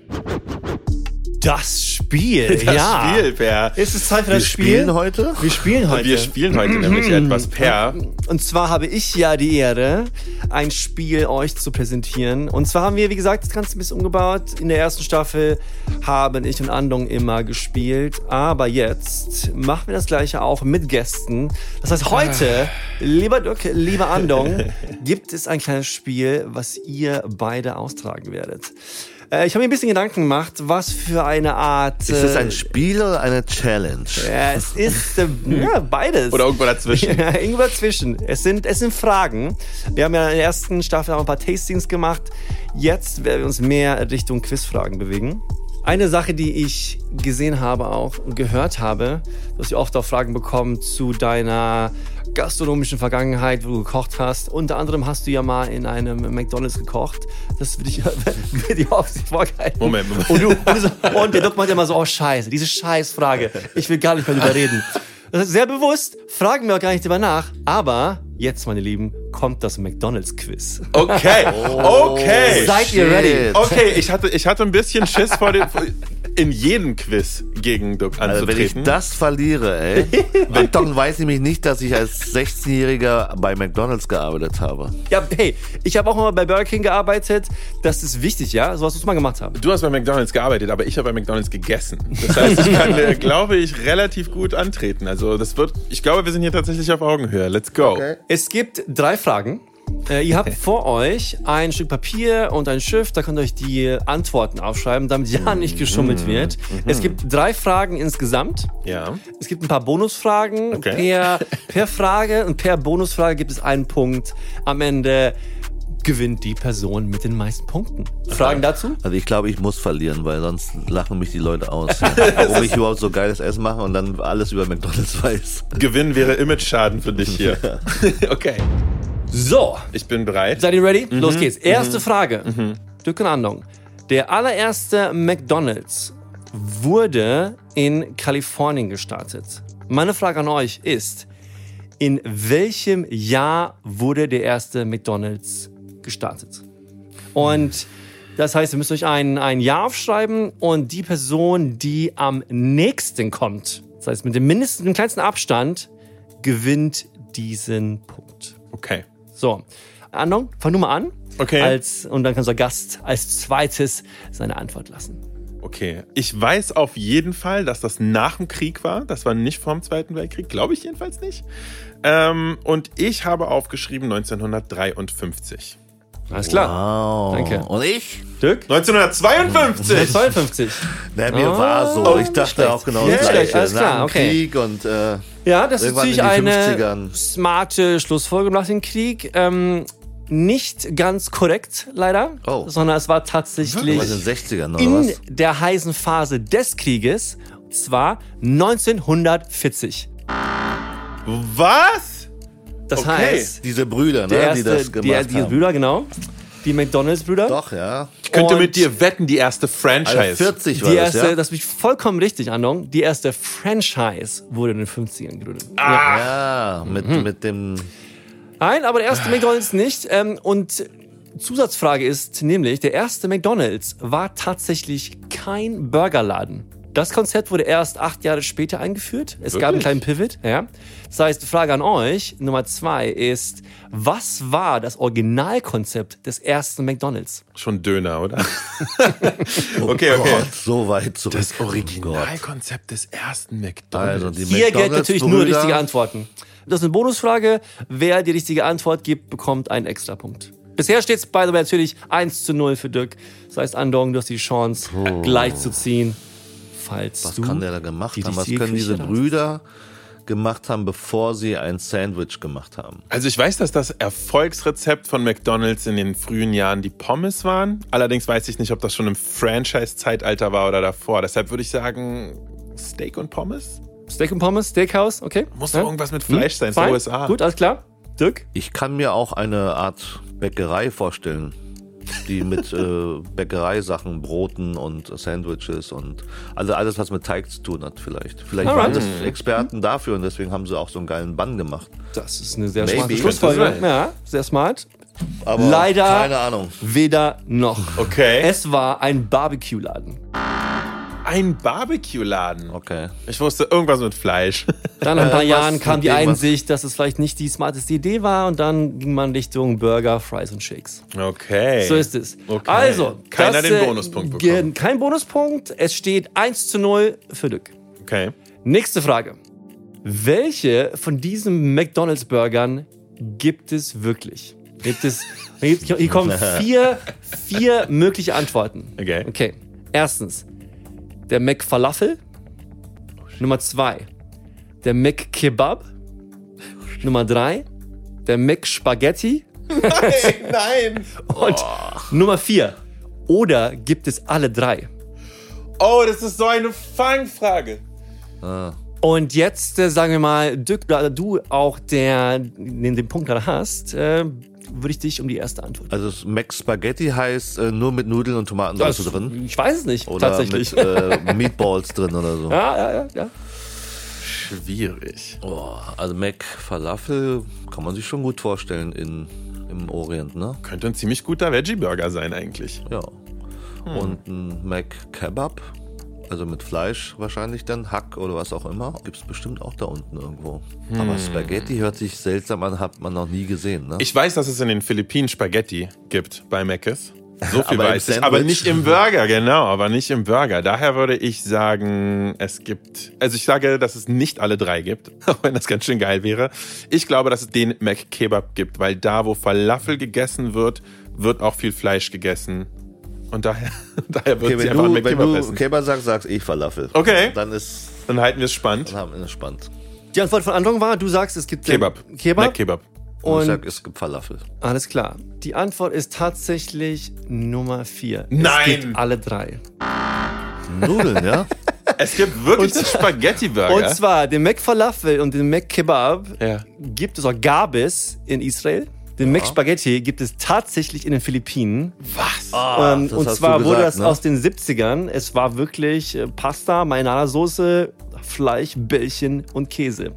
Das Spiel, das ja. Spiel, Per. Ist es Zeit für Wir das Spiel? spielen heute? Wir spielen heute. Wir spielen heute nämlich etwas, Per. Und zwar habe ich ja die Ehre, ein Spiel euch zu präsentieren. Und zwar haben wir, wie gesagt, das Ganze ein bisschen umgebaut. In der ersten Staffel haben ich und Andong immer gespielt. Aber jetzt machen wir das Gleiche auch mit Gästen. Das heißt, heute, lieber Dirk, lieber Andong, gibt es ein kleines Spiel, was ihr beide austragen werdet. Äh, Ich habe mir ein bisschen Gedanken gemacht, was für eine Art. Ist es äh, ein Spiel oder eine Challenge? ja, es ist äh, ja, beides. Oder irgendwo dazwischen. Ja, irgendwo dazwischen. Es sind, es sind Fragen. Wir haben ja in der ersten Staffel auch ein paar Tastings gemacht. Jetzt werden wir uns mehr Richtung Quizfragen bewegen. Eine Sache, die ich gesehen habe auch und gehört habe, dass ich oft auch Fragen bekommen zu deiner gastronomischen Vergangenheit, wo du gekocht hast. Unter anderem hast du ja mal in einem McDonalds gekocht. Das würde ich, würde ich auf sich vorgehalten. Moment, Moment. Und, du, und, der Doc meint immer so, oh scheiße, diese Scheißfrage. Ich will gar nicht mehr drüber reden. Das ist sehr bewusst, fragen wir auch gar nicht drüber nach. Aber jetzt, meine Lieben, kommt das McDonalds-Quiz. Okay, okay. Seid ihr ready? Okay, ich hatte, ich hatte ein bisschen Schiss vor dem, in jedem Quiz gegen Duck Also wenn ich das verliere, ey, dann weiß nämlich nicht, dass ich als 16-Jähriger bei McDonalds gearbeitet habe. Ja, hey, ich habe auch mal bei Burger King gearbeitet. Das ist wichtig, ja? Sowas muss man gemacht haben. Du hast bei McDonalds gearbeitet, aber ich habe bei McDonalds gegessen. Das heißt, ich kann, äh, glaube ich, relativ gut antreten. Also das wird, ich glaube, wir sind hier tatsächlich auf Augenhöhe. Let's go. Es gibt drei Fragen. Äh, ihr habt vor euch ein Stück Papier und ein Stift, da könnt ihr euch die Antworten aufschreiben, damit ja nicht geschummelt wird. Es gibt drei Fragen insgesamt. Ja. Es gibt ein paar Bonusfragen. Okay. Per, per Frage und per Bonusfrage gibt es einen Punkt. Am Ende gewinnt die Person mit den meisten Punkten. Fragen dazu? Also ich glaube, ich muss verlieren, weil sonst lachen mich die Leute aus. Warum ich überhaupt so geiles Essen mache und dann alles über McDonalds weiß. Gewinn wäre Image-Schaden für dich hier. okay. So, Ich bin bereit. seid ihr ready? Los geht's. Erste Frage. Dirk und Andong. Der allererste McDonald's wurde in Kalifornien gestartet. Meine Frage an euch ist, in welchem Jahr wurde der erste McDonald's gestartet? Und das heißt, ihr müsst euch ein, ein Jahr aufschreiben und die Person, die am nächsten kommt, das heißt mit dem mindesten, dem kleinsten Abstand, gewinnt diesen Punkt. Okay. So, Andong, fang du mal an. Okay. Als, und dann kann unser Gast als zweites seine Antwort lassen. Okay. Ich weiß auf jeden Fall, dass das nach dem Krieg war. Das war nicht vor dem Zweiten Weltkrieg. Glaube ich jedenfalls nicht. Ähm, und ich habe aufgeschrieben 1953. Alles klar. Wow. Danke. Und ich? Dirk? 1952! 52. Na, mir Ah, war so. Ich dachte schlecht. auch genau Ja, das schlecht, Gleiche. alles klar, Nach dem okay. Krieg und äh, Ja, das ist natürlich eine 50ern. smarte Schlussfolgerung nach dem Krieg. Ähm, nicht ganz korrekt, leider. Oh. Sondern es war tatsächlich in den 60ern oder in was? der heißen Phase des Krieges. Und zwar 1940. Was? Das Okay. heißt, Diese Brüder, der ne, erste, die das gemacht die, die haben. Brüder, genau. Die McDonalds-Brüder. Doch, ja. Ich könnte Und mit dir wetten, die erste Franchise. Also 40 war Die das, erste, ja? das ist vollkommen richtig, Andong. Die erste Franchise wurde in den 50ern gegründet. Ja, mit, Mhm. mit dem Nein, aber der erste McDonalds nicht. Ähm, und Zusatzfrage ist nämlich, der erste McDonalds war tatsächlich kein Burgerladen. Das Konzept wurde erst acht Jahre später eingeführt. Es Wirklich? gab einen kleinen Pivot. Ja. Das heißt, die Frage an euch, Nummer zwei, ist, was war das Originalkonzept des ersten McDonalds? Schon Döner, oder? oh okay, okay. Gott, so weit zurück. Das Originalkonzept des ersten McDonalds. Also Hier gelten natürlich nur richtige Antworten. Das ist eine Bonusfrage. Wer die richtige Antwort gibt, bekommt einen Extrapunkt. Bisher steht es, by the way, natürlich 1 zu 0 für Dirk. Das heißt, Andong, du hast die Chance, oh. gleich zu ziehen falls Was du. Was kann der da gemacht haben? Was können diese Brüder gemacht haben, bevor sie ein Sandwich gemacht haben? Also ich weiß, dass das Erfolgsrezept von McDonald's in den frühen Jahren die Pommes waren. Allerdings weiß ich nicht, ob das schon im Franchise-Zeitalter war oder davor. Deshalb würde ich sagen Steak und Pommes. Steak und Pommes, Steakhouse, okay. Muss ja. irgendwas mit Fleisch hm? sein, Fein. USA. Gut, alles klar. Dirk? Ich kann mir auch eine Art Bäckerei vorstellen die mit äh, Bäckereisachen, Broten und Sandwiches und also alles, was mit Teig zu tun hat, vielleicht. Vielleicht Alright. waren das Experten dafür und deswegen haben sie auch so einen geilen Bann gemacht. Das ist eine sehr smarte Schlussfolgerung. Ja, sehr smart. Aber Leider keine Ahnung. Weder noch. Okay. Es war ein Barbecue-Laden. Ein Barbecue-Laden. Okay. Ich wusste irgendwas mit Fleisch. Dann nach ein paar Jahren kam die Einsicht, dass es vielleicht nicht die smarteste Idee war und dann ging man Richtung Burger, Fries und Shakes. Okay. So ist es. Okay. Also, keiner das, den äh, Bonuspunkt bekommen. Kein Bonuspunkt. Es steht 1 zu 0 für Dück. Okay. Nächste Frage. Welche von diesen McDonalds-Burgern gibt es wirklich? Gibt es, hier kommen vier, vier mögliche Antworten. Okay. Okay. Erstens, der McFalafel. Nummer zwei, der McKebab. Nummer drei, der McSpaghetti. Nein, nein. Und oh. Nummer vier, oder gibt es alle drei? Oh, das ist so eine Fangfrage. Ah. Und jetzt äh, sagen wir mal, Dirk, da du auch der den, den Punkt gerade hast, äh, würde ich dich um die erste Antwort. Also Mac Spaghetti heißt äh, nur mit Nudeln und Tomatensauce drin? Ich weiß es nicht, oder tatsächlich. Mit äh, Meatballs drin oder so. Ja, ja, ja. ja. Schwierig. Oh, also Mac Falafel kann man sich schon gut vorstellen in, im Orient, ne? Könnte ein ziemlich guter Veggie-Burger sein eigentlich. Ja. Hm. Und ein Mac Kebab also mit Fleisch wahrscheinlich dann, Hack oder was auch immer. Gibt es bestimmt auch da unten irgendwo. Hm. Aber Spaghetti hört sich seltsam an, hat man noch nie gesehen. Ne? Ich weiß, dass es in den Philippinen Spaghetti gibt bei Mc's. So viel weiß ich. Aber nicht im Burger, genau, aber nicht im Burger. Daher würde ich sagen, es gibt, also ich sage, dass es nicht alle drei gibt, auch wenn das ganz schön geil wäre. Ich glaube, dass es den McKebab gibt, weil da, wo Falafel gegessen wird, wird auch viel Fleisch gegessen. Und daher, daher wird okay, sie einfach du, Wenn du essen. Kebab sagst, sagst ich Falafel. Okay. Dann ist. Dann halten wir es spannend. Dann haben wir es spannend. Die Antwort von Anfang war, du sagst, es gibt Kebab. Kebab. Mac Kebab. Und ich sag, es gibt Falafel. Alles klar. Die Antwort ist tatsächlich Nummer vier. Nein. Es gibt alle drei. Nudeln, ja? Es gibt wirklich und, Spaghetti-Burger. Und zwar den Mac Falafel und den Mac Kebab ja. gibt es, auch gab es in Israel. Den ja. Mac Spaghetti gibt es tatsächlich in den Philippinen. Was? Oh, ähm, und zwar gesagt, wurde das ne? aus den 70ern. Es war wirklich äh, Pasta, Marinara-Soße, Fleisch, Bällchen und Käse.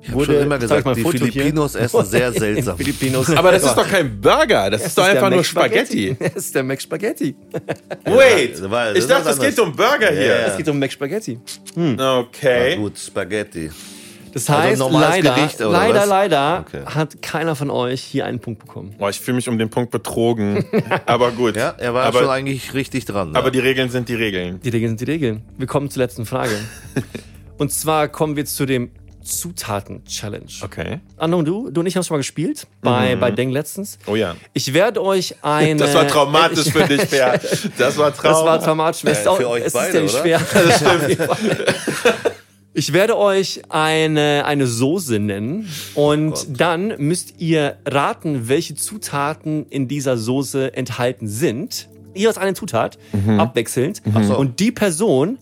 Ich habe schon immer gesagt, die Filipinos hier. essen sehr seltsam. Filipinos. Aber das ist doch kein Burger, das, das ist doch einfach nur Spaghetti. Das ist der Mac Spaghetti. Wait, ich dachte, es geht um Burger hier. Es geht um Mac Spaghetti. Hm. Okay. Na gut, Spaghetti. Das also heißt, also leider, Gericht, leider, was? leider okay. hat keiner von euch hier einen Punkt bekommen. Boah, ich fühle mich um den Punkt betrogen. aber gut. Ja, er war aber, schon eigentlich richtig dran. Aber ja. die Regeln sind die Regeln. Die Regeln sind die Regeln. Wir kommen zur letzten Frage. und zwar kommen wir zu dem Zutaten-Challenge. Okay. Anno, du, du und ich haben es schon mal gespielt bei, mhm. bei Deng letztens. Oh ja. Ich werde euch eine. Das war traumatisch für dich, Per. Das war traumatisch. Das war traumatisch. Äh, für euch es beide, ist ja nicht oder? schwer. Das stimmt. Ich werde euch eine, eine Soße nennen und oh dann müsst ihr raten, welche Zutaten in dieser Soße enthalten sind. Ihr aus einer Zutat, mhm. abwechselnd. Mhm. Und die Person,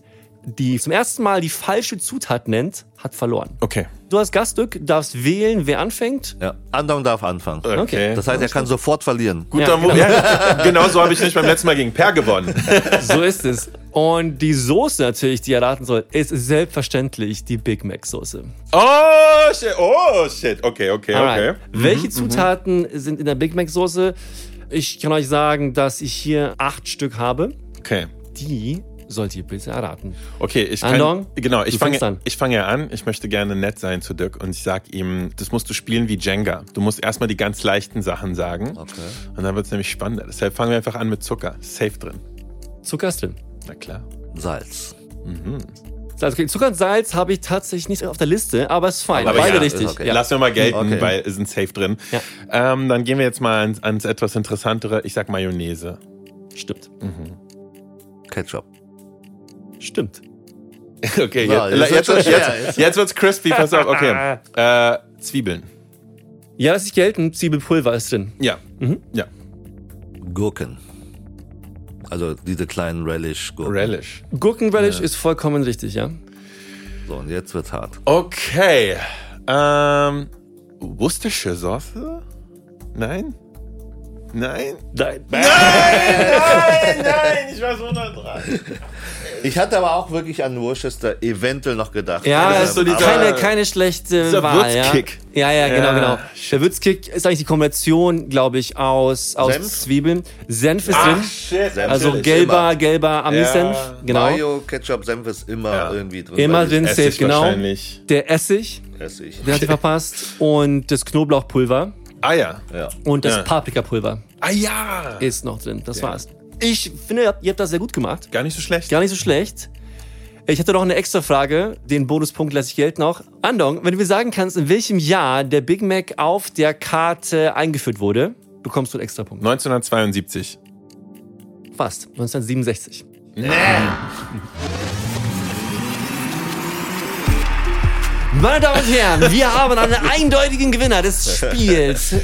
die zum ersten Mal die falsche Zutat nennt, hat verloren. Okay. Du als Gaststück darfst wählen, wer anfängt. Ja, Andong darf anfangen. Okay. Das heißt, er kann sofort verlieren. Guter ja, genau. Ja, genau so habe ich nicht beim letzten Mal gegen Per gewonnen. So ist es. Und die Soße natürlich, die ihr raten soll, ist selbstverständlich die Big Mac Soße. Oh shit, oh shit. Okay, okay, Alright. okay. Welche mhm, Zutaten mhm. sind in der Big Mac Soße? Ich kann euch sagen, dass ich hier acht Stück habe. Okay. Die sollt ihr bitte erraten. Okay, ich kann, Andong, genau, ich fange, ich fange ja an. Ich möchte gerne nett sein zu Dirk und ich sag ihm, das musst du spielen wie Jenga. Du musst erstmal die ganz leichten Sachen sagen. Okay. Und dann wird es nämlich spannender. Deshalb fangen wir einfach an mit Zucker. Safe drin. Zucker ist drin. Na klar. Salz. Mhm. Salz. Okay, Zucker und Salz habe ich tatsächlich nicht auf der Liste, aber es ist fein. Aber Beide ja, richtig. Okay. Ja. Lassen wir mal gelten, okay. weil es sind safe drin. Ja. Ähm, dann gehen wir jetzt mal ans, ans, etwas interessantere. Ich sag Mayonnaise. Stimmt. Mhm. Ketchup. Stimmt. Okay, ja, jetzt, jetzt, jetzt, jetzt, jetzt wird's crispy, pass auf. Okay. Äh, Zwiebeln. Ja, lass ich gelten. Zwiebelpulver ist drin. Ja. Mhm. Ja. Gurken. Also diese kleinen Relish-Gurken. Relish. Gurken-Relish ja. ist vollkommen richtig, ja. So, und jetzt wird's hart. Okay. Ähm, Worcestershire Sauce? Nein? Nein? Nein. Nein, nein, nein, ich war so nah dran. Ich hatte aber auch wirklich an Worcester eventuell noch gedacht. Ja, ist so dieser, keine, keine schlechte Wahl. Würzkick. Ja? ja, ja, genau, genau. Der Würzkick ist eigentlich die Kombination, glaube ich, aus, aus Senf? Zwiebeln. Senf ist Ach, drin. Shit. Also gelber, gelber Ami-Senf. Ja. Genau. Mayo, Ketchup, Senf ist immer ja. irgendwie drin. Immer drin, safe, genau. Der Essig. Essig. Der hat sie verpasst. Und das Knoblauchpulver. Ah ja. ja. Und das ja. Paprikapulver. Ah ja. Ist noch drin. Das ja. war's. Ich finde, ihr habt das sehr gut gemacht. Gar nicht so schlecht. Gar nicht so schlecht. Ich hatte noch eine extra Frage. Den Bonuspunkt lasse ich gelten auch. Andong, wenn du mir sagen kannst, in welchem Jahr der Big Mac auf der Karte eingeführt wurde, bekommst du einen extra Punkt. 1972. Fast. 1967. Nee. Meine Damen und Herren, wir haben einen eindeutigen Gewinner des Spiels.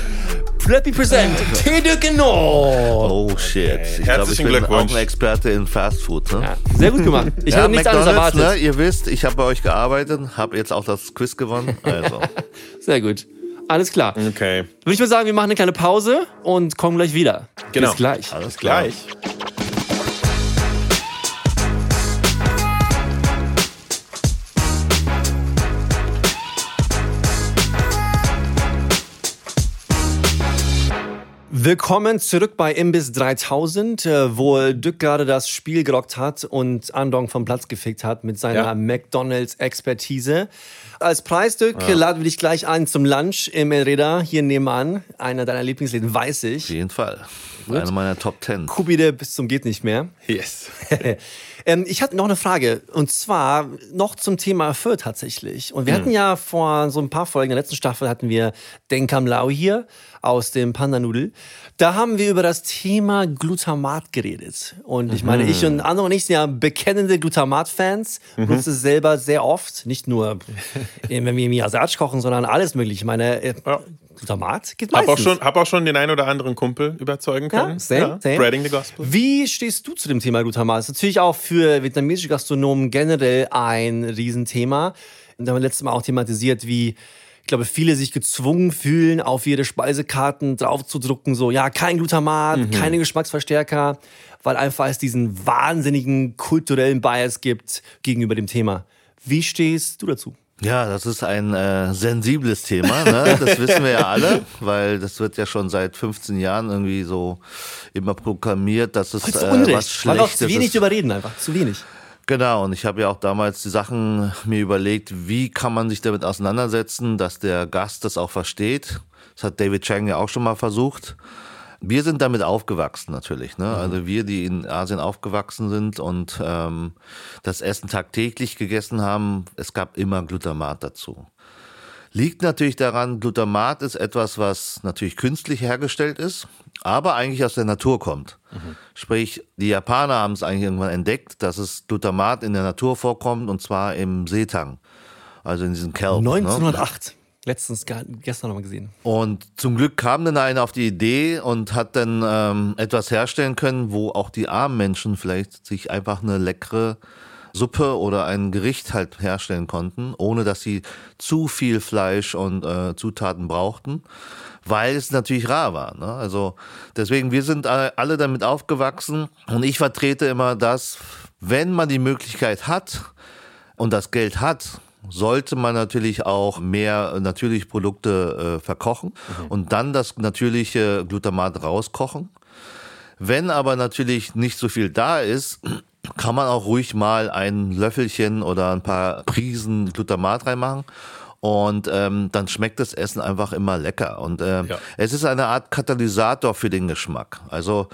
Flappy Present, Tede Genau. Oh shit. Ich glaube, ich bin auch ein Experte in Fast Food. Ne? Ja, sehr gut gemacht. Ich ja, hätte nichts anderes erwartet. Ne, ihr wisst, ich habe bei euch gearbeitet, habe jetzt auch das Quiz gewonnen. Also. sehr gut. Alles klar. Okay. Würde ich mal sagen, wir machen eine kleine Pause und kommen gleich wieder. Genau. Bis gleich. Alles gleich. Willkommen zurück bei Imbiss 3000, äh, wo Dück gerade das Spiel gerockt hat und Andong vom Platz gefickt hat mit seiner ja. McDonalds-Expertise. Als Preis, Dück, ja. laden wir dich gleich ein zum Lunch im Elreda hier nebenan. Einer deiner Lieblingsläden, weiß ich. Auf jeden Fall. Einer meiner Top 10. Kubide bis zum geht nicht mehr. Yes. ähm, ich hatte noch eine Frage und zwar noch zum Thema Fürth tatsächlich. Und wir hm. hatten ja vor so ein paar Folgen, in der letzten Staffel hatten wir Denkam Lau hier aus dem Panda-Nudel. Da haben wir über das Thema Glutamat geredet. Und ich meine, mhm. ich und andere und ich sind ja bekennende Glutamat-Fans. Mhm. Nutze es selber sehr oft. Nicht nur, wenn wir Miasatsch kochen, sondern alles mögliche. Ich meine, ja. Glutamat geht meistens. Hab auch, schon, hab auch schon den einen oder anderen Kumpel überzeugen können. Ja, same, ja. same. Spreading the gospel. Wie stehst du zu dem Thema Glutamat? Das ist natürlich auch für vietnamesische Gastronomen generell ein Riesenthema. Und da haben wir letztes Mal auch thematisiert, wie ich glaube, viele sich gezwungen fühlen, auf ihre Speisekarten draufzudrucken, so, ja, kein Glutamat, mhm. keine Geschmacksverstärker, weil einfach es diesen wahnsinnigen kulturellen Bias gibt gegenüber dem Thema. Wie stehst du dazu? Ja, das ist ein äh, sensibles Thema, ne? das wissen wir ja alle, weil das wird ja schon seit 15 Jahren irgendwie so immer proklamiert, dass es äh, was Schlechtes ist. Man zu wenig drüber reden einfach, zu wenig. Genau, und ich habe ja auch damals die Sachen mir überlegt, wie kann man sich damit auseinandersetzen, dass der Gast das auch versteht. Das hat David Chang ja auch schon mal versucht. Wir sind damit aufgewachsen natürlich. Ne? Mhm. Also wir, die in Asien aufgewachsen sind und ähm, das Essen tagtäglich gegessen haben, es gab immer Glutamat dazu. Liegt natürlich daran, Glutamat ist etwas, was natürlich künstlich hergestellt ist, aber eigentlich aus der Natur kommt. Mhm. Sprich, die Japaner haben es eigentlich irgendwann entdeckt, dass es Glutamat in der Natur vorkommt und zwar im Seetang. Also in diesem Kelp. 1908. Ne? Letztens, gestern nochmal gesehen. Und zum Glück kam dann einer auf die Idee und hat dann ähm, etwas herstellen können, wo auch die armen Menschen vielleicht sich einfach eine leckere Suppe oder ein Gericht halt herstellen konnten, ohne dass sie zu viel Fleisch und äh, Zutaten brauchten, weil es natürlich rar war. Ne? Also deswegen, wir sind alle damit aufgewachsen und ich vertrete immer das, wenn man die Möglichkeit hat und das Geld hat, sollte man natürlich auch mehr natürliche Produkte äh, verkochen mhm. und dann das natürliche Glutamat rauskochen. Wenn aber natürlich nicht so viel da ist, kann man auch ruhig mal ein Löffelchen oder ein paar Prisen Glutamat reinmachen. Und ähm, dann schmeckt das Essen einfach immer lecker. Und ähm, ja. es ist eine Art Katalysator für den Geschmack. Also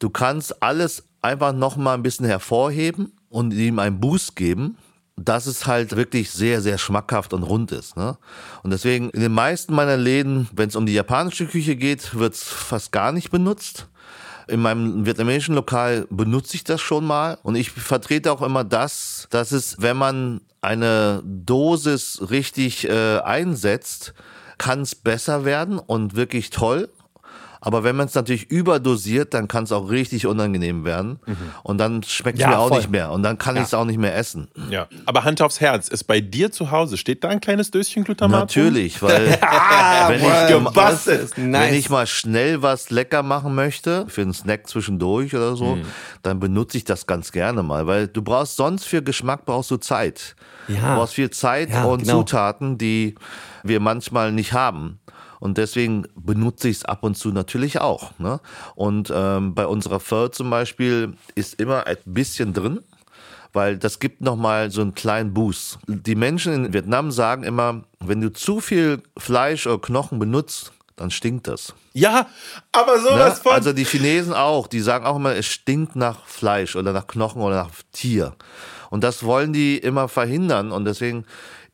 du kannst alles einfach noch mal ein bisschen hervorheben und ihm einen Boost geben dass es halt wirklich sehr, sehr schmackhaft und rund ist. Ne? Und deswegen, in den meisten meiner Läden, wenn es um die japanische Küche geht, wird es fast gar nicht benutzt. In meinem vietnamesischen Lokal benutze ich das schon mal. Und ich vertrete auch immer das, dass es, wenn man eine Dosis richtig äh, einsetzt, kann es besser werden und wirklich toll. Aber wenn man es natürlich überdosiert, dann kann es auch richtig unangenehm werden. Mhm. Und dann schmeckt es ja, mir auch voll. nicht mehr. Und dann kann ja. ich es auch nicht mehr essen. Ja. Aber Hand aufs Herz, ist bei dir zu Hause, steht da ein kleines Döschen Glutamat? Natürlich, weil ah, wenn, ich, nice. wenn ich mal schnell was lecker machen möchte, für einen Snack zwischendurch oder so, mhm. dann benutze ich das ganz gerne mal. Weil du brauchst sonst für Geschmack brauchst du Zeit. Ja. Du brauchst viel Zeit und genau. Zutaten, die wir manchmal nicht haben. Und deswegen benutze ich es ab und zu natürlich auch. Ne? Und ähm, bei unserer Pho zum Beispiel ist immer ein bisschen drin weil das gibt nochmal so einen kleinen Boost. Die Menschen in Vietnam sagen immer, wenn du zu viel Fleisch oder Knochen benutzt, dann stinkt das. Ja, aber sowas ne? von. Also die Chinesen auch, die sagen auch immer, es stinkt nach Fleisch oder nach Knochen oder nach Tier. Und das wollen die immer verhindern und deswegen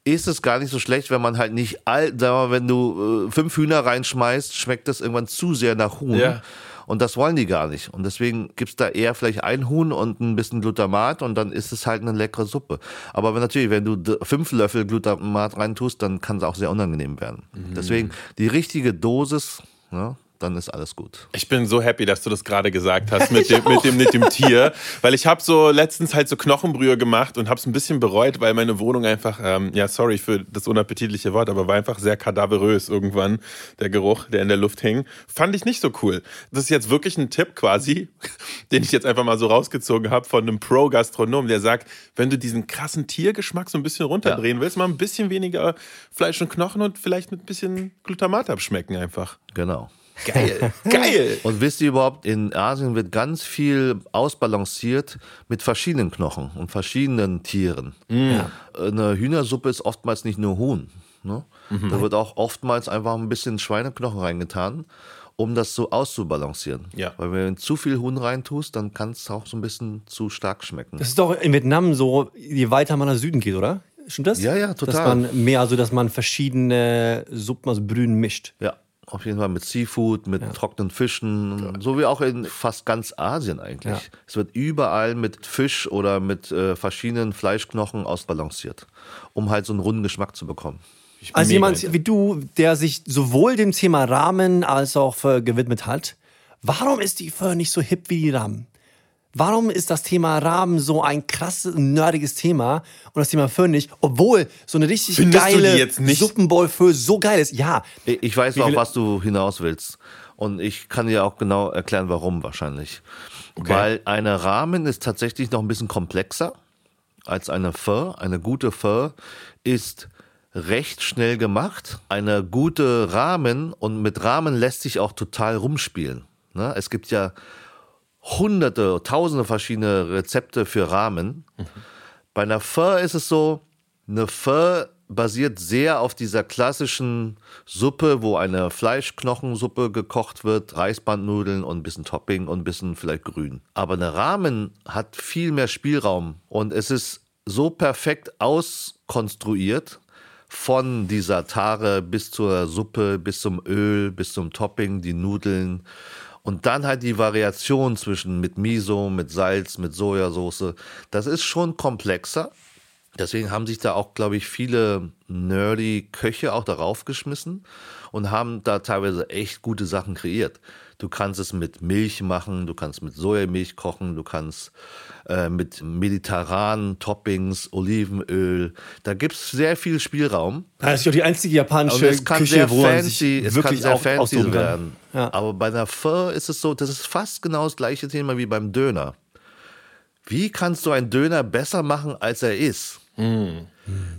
ist es gar nicht so schlecht, wenn man halt nicht all, sag mal, wenn du äh, fünf Hühner reinschmeißt, schmeckt das irgendwann zu sehr nach Huhn. Ja. Und das wollen die gar nicht. Und deswegen gibt's da eher vielleicht ein Huhn und ein bisschen Glutamat und dann ist es halt eine leckere Suppe. Aber wenn, natürlich, wenn du fünf Löffel Glutamat reintust, dann kann es auch sehr unangenehm werden. Mhm. Deswegen die richtige Dosis, ja, dann ist alles gut. Ich bin so happy, dass du das gerade gesagt hast mit dem, mit dem, mit dem Tier, weil ich habe so letztens halt so Knochenbrühe gemacht und habe es ein bisschen bereut, weil meine Wohnung einfach, ähm, ja sorry für das unappetitliche Wort, aber war einfach sehr kadaverös irgendwann, der Geruch, der in der Luft hing. Fand ich nicht so cool. Das ist jetzt wirklich ein Tipp quasi, den ich jetzt einfach mal so rausgezogen habe von einem Pro-Gastronom, der sagt, wenn du diesen krassen Tiergeschmack so ein bisschen runterdrehen ja. willst, mal ein bisschen weniger Fleisch und Knochen und vielleicht mit ein bisschen Glutamat abschmecken einfach. Genau. Geil, geil. Und wisst ihr überhaupt, in Asien wird ganz viel ausbalanciert mit verschiedenen Knochen und verschiedenen Tieren. Mm. Eine Hühnersuppe ist oftmals nicht nur Huhn. Ne? Mhm. Da wird auch oftmals einfach ein bisschen Schweineknochen reingetan, um das so auszubalancieren. Ja. Weil wenn du zu viel Huhn reintust, dann kann es auch so ein bisschen zu stark schmecken. Das ist doch in Vietnam so, je weiter man nach Süden geht, oder? Stimmt das? Ja, ja, total. Dass man mehr, also dass man verschiedene Suppen, also Brühen mischt. Ja. Auf jeden Fall mit Seafood, mit ja. trockenen Fischen, ja. so wie auch in fast ganz Asien eigentlich. Ja. Es wird überall mit Fisch oder mit äh, verschiedenen Fleischknochen ausbalanciert, um halt so einen runden Geschmack zu bekommen. Also jemand wie du, der sich sowohl dem Thema Rahmen als auch gewidmet hat, warum ist die Pho nicht so hip wie die Rahmen? Warum ist das Thema Rahmen so ein krasses, nerdiges Thema und das Thema Föhn nicht, obwohl so eine richtig Findest geile Suppenbowl für so geil ist? Ja. Ich weiß auch, was du hinaus willst. Und ich kann dir auch genau erklären, warum wahrscheinlich. Okay. Weil eine Rahmen ist tatsächlich noch ein bisschen komplexer als eine Pho. Eine gute Pho ist recht schnell gemacht. Eine gute Rahmen und mit Rahmen lässt sich auch total rumspielen. Ne? Es gibt ja hunderte, tausende verschiedene Rezepte für Ramen. Mhm. Bei einer Pho ist es so, eine Pho basiert sehr auf dieser klassischen Suppe, wo eine Fleischknochensuppe gekocht wird, Reisbandnudeln und ein bisschen Topping und ein bisschen vielleicht Grün. Aber eine Ramen hat viel mehr Spielraum und es ist so perfekt auskonstruiert, von dieser Tare bis zur Suppe, bis zum Öl, bis zum Topping, die Nudeln und dann halt die Variation zwischen mit Miso, mit Salz, mit Sojasauce. Das ist schon komplexer. Deswegen haben sich da auch, glaube ich, viele nerdy Köche auch darauf geschmissen und haben da teilweise echt gute Sachen kreiert. Du kannst es mit Milch machen, du kannst mit Sojamilch kochen, du kannst äh, mit mediterranen Toppings, Olivenöl. Da gibt es sehr viel Spielraum. Das ist doch die einzige japanische es kann Küche, sehr wo fancy, es wirklich kann sehr fancy werden. Ja. Aber bei einer Pho ist es so, das ist fast genau das gleiche Thema wie beim Döner. Wie kannst du einen Döner besser machen, als er ist? Mm.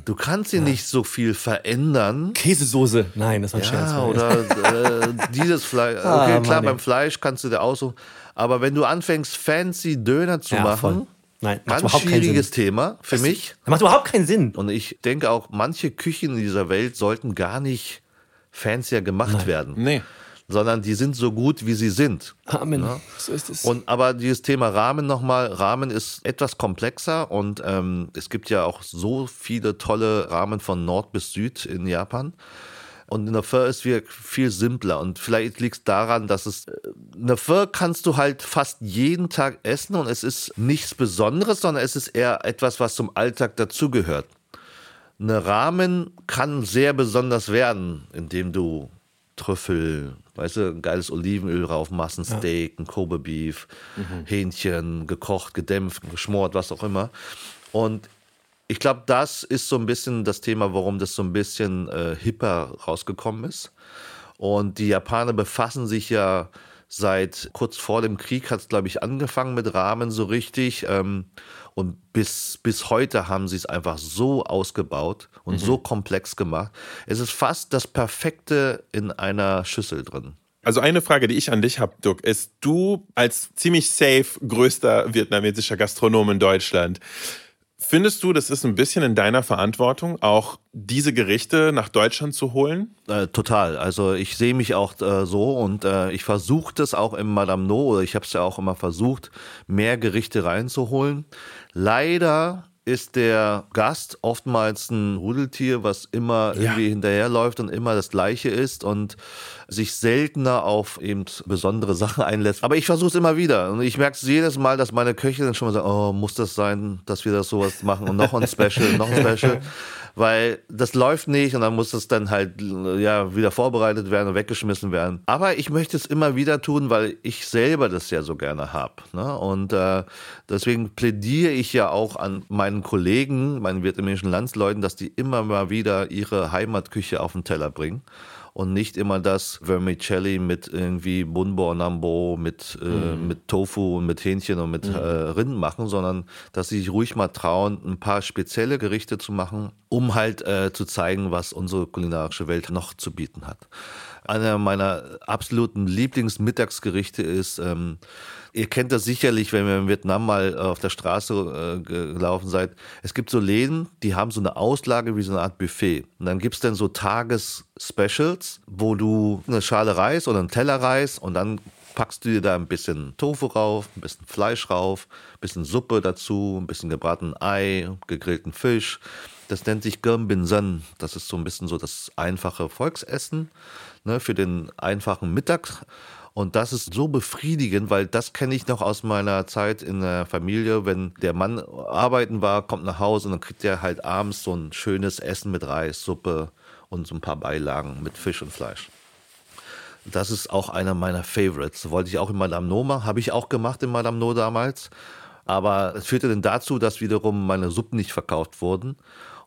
Du kannst ihn ja. nicht so viel verändern. Käsesoße, nein, das war ein ja, Scherz. Oder äh, dieses Fleisch. Ah, okay, ah, klar, beim Fleisch kannst du dir aussuchen. Aber wenn du anfängst, fancy Döner zu ja, machen, voll. Nein, macht Ganz schwieriges Thema für das mich. Macht überhaupt keinen Sinn. Und ich denke auch, manche Küchen in dieser Welt sollten gar nicht fancier gemacht Nein. werden. Nee sondern die sind so gut, wie sie sind. Amen. Ja? So ist es. Und aber dieses Thema Rahmen nochmal, Rahmen ist etwas komplexer und ähm, es gibt ja auch so viele tolle Rahmen von Nord bis Süd in Japan. Und eine Pho ist viel simpler. Und vielleicht liegt es daran, dass es. Eine Pho kannst du halt fast jeden Tag essen und es ist nichts Besonderes, sondern es ist eher etwas, was zum Alltag dazugehört. Eine Rahmen kann sehr besonders werden, indem du Trüffel, weißt du, ein geiles Olivenöl drauf, Massensteak, ja. ein Kobe Beef, mhm. Hähnchen, gekocht, gedämpft, geschmort, was auch immer. Und ich glaube, das ist so ein bisschen das Thema, warum das so ein bisschen äh, hipper rausgekommen ist. Und die Japaner befassen sich ja seit kurz vor dem Krieg, hat es, glaube ich, angefangen mit Rahmen so richtig. Ähm, und bis, bis heute haben sie es einfach so ausgebaut und mhm. so komplex gemacht. Es ist fast das Perfekte in einer Schüssel drin. Also eine Frage, die ich an dich habe, Duck, ist du als ziemlich safe größter vietnamesischer Gastronom in Deutschland, Findest du, das ist ein bisschen in deiner Verantwortung, auch diese Gerichte nach Deutschland zu holen? Äh, total. Also ich sehe mich auch äh, so und äh, ich versuche das auch im Madame No oder ich habe es ja auch immer versucht, mehr Gerichte reinzuholen. Leider ist der Gast oftmals ein Rudeltier, was immer ja. irgendwie hinterherläuft und immer das Gleiche ist und sich seltener auf eben besondere Sachen einlässt. Aber ich versuche es immer wieder und ich merke es jedes Mal, dass meine Köche dann schon mal sagen, oh, muss das sein, dass wir das sowas machen und noch ein Special, noch ein Special. weil das läuft nicht und dann muss es dann halt ja wieder vorbereitet werden und weggeschmissen werden. Aber ich möchte es immer wieder tun, weil ich selber das ja so gerne habe. Ne? Und äh, deswegen plädiere ich ja auch an meinen Kollegen, meinen vietnamesischen Landsleuten, dass die immer mal wieder ihre Heimatküche auf den Teller bringen und nicht immer das Vermicelli mit irgendwie Bunbo Nambo, mit, äh, mhm. mit Tofu und mit Hähnchen und mit mhm. äh, Rind machen, sondern dass sie sich ruhig mal trauen, ein paar spezielle Gerichte zu machen, um halt äh, zu zeigen, was unsere kulinarische Welt noch zu bieten hat. Einer meiner absoluten Lieblingsmittagsgerichte ist ähm, Ihr kennt das sicherlich, wenn ihr in Vietnam mal äh, auf der Straße äh, gelaufen seid. Es gibt so Läden, die haben so eine Auslage wie so eine Art Buffet. Und dann gibt es dann so Tages-Specials, wo du eine Schale Reis oder einen Teller Reis und dann packst du dir da ein bisschen Tofu rauf, ein bisschen Fleisch rauf, ein bisschen Suppe dazu, ein bisschen gebratenen Ei, gegrillten Fisch. Das nennt sich Gom Bin San. Das ist so ein bisschen so das einfache Volksessen ne, für den einfachen Mittag. Und das ist so befriedigend, weil das kenne ich noch aus meiner Zeit in der Familie. Wenn der Mann arbeiten war, kommt nach Hause und dann kriegt er halt abends so ein schönes Essen mit Reis, Suppe und so ein paar Beilagen mit Fisch und Fleisch. Das ist auch einer meiner Favorites. Wollte ich auch in Madame No machen, habe ich auch gemacht in Madame No damals. Aber es führte dann dazu, dass wiederum meine Suppen nicht verkauft wurden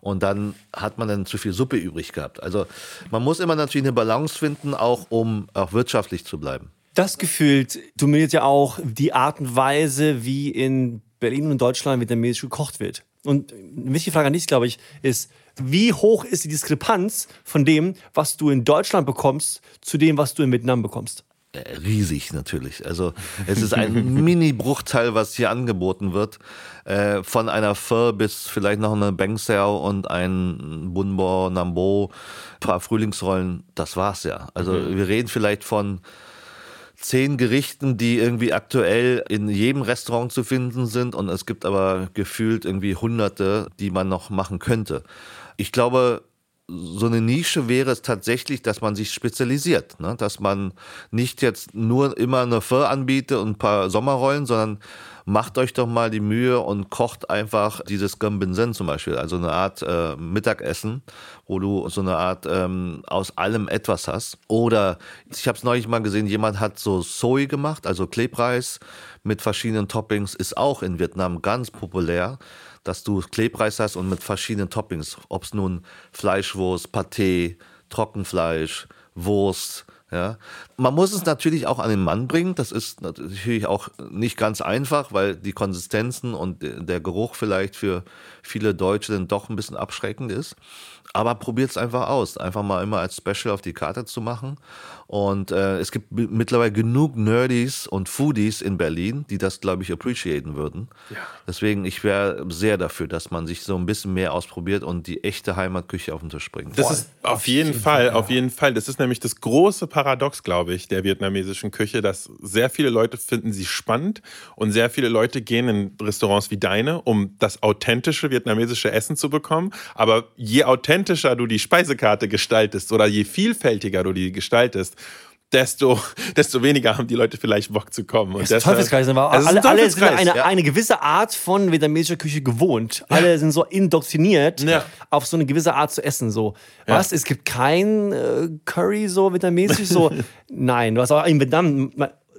und dann hat man dann zu viel Suppe übrig gehabt. Also man muss immer natürlich eine Balance finden, auch um auch wirtschaftlich zu bleiben. Das gefühlt dominiert ja auch die Art und Weise, wie in Berlin und Deutschland vietnamesisch gekocht wird. Und eine wichtige Frage an dich, glaube ich, ist, wie hoch ist die Diskrepanz von dem, was du in Deutschland bekommst, zu dem, was du in Vietnam bekommst? Äh, riesig natürlich. Also es ist ein Mini-Bruchteil, was hier angeboten wird. Äh, von einer Pho bis vielleicht noch eine Beng Sao und ein Bunbo, Nambo, ein paar Frühlingsrollen. Das war's ja. Also mhm. wir reden vielleicht von zehn Gerichten, die irgendwie aktuell in jedem Restaurant zu finden sind und es gibt aber gefühlt irgendwie hunderte, die man noch machen könnte. Ich glaube, so eine Nische wäre es tatsächlich, dass man sich spezialisiert, ne? dass man nicht jetzt nur immer eine Pho anbietet und ein paar Sommerrollen, sondern macht euch doch mal die Mühe und kocht einfach dieses Gambinsen zum Beispiel, also eine Art äh, Mittagessen, wo du so eine Art ähm, aus allem etwas hast. Oder ich habe es neulich mal gesehen, jemand hat so Soy gemacht, also Klebreis mit verschiedenen Toppings, ist auch in Vietnam ganz populär dass du Klebreis hast und mit verschiedenen Toppings, ob es nun Fleischwurst, Pâté, Trockenfleisch, Wurst, ja. man muss es natürlich auch an den Mann bringen. Das ist natürlich auch nicht ganz einfach, weil die Konsistenzen und der Geruch vielleicht für viele Deutsche dann doch ein bisschen abschreckend ist. Aber probiert es einfach aus. Einfach mal immer als Special auf die Karte zu machen. Und äh, es gibt mittlerweile genug Nerdies und Foodies in Berlin, die das, glaube ich, appreciaten würden. Ja. Deswegen, ich wäre sehr dafür, dass man sich so ein bisschen mehr ausprobiert und die echte Heimatküche auf den Tisch bringt. Das Boah, ist auf jeden Fall, auf jeden Fall. Das ist nämlich das große Paradox, glaube ich, der vietnamesischen Küche, dass sehr viele Leute finden sie spannend und sehr viele Leute gehen in Restaurants wie deine, um das authentische vietnamesische Essen zu bekommen. Aber je authentischer du die Speisekarte gestaltest oder je vielfältiger du die gestaltest, desto, desto weniger haben die Leute vielleicht Bock zu kommen. Und das ist Teufelskreis, aber alle, alle sind eine, ja. eine gewisse Art von vietnamesischer Küche gewohnt. Ja. Alle sind so indoktriniert, ja. auf so eine gewisse Art zu essen. So. Was? Es gibt kein äh, Curry so vietnamesisch? So, nein, du hast auch in Vietnam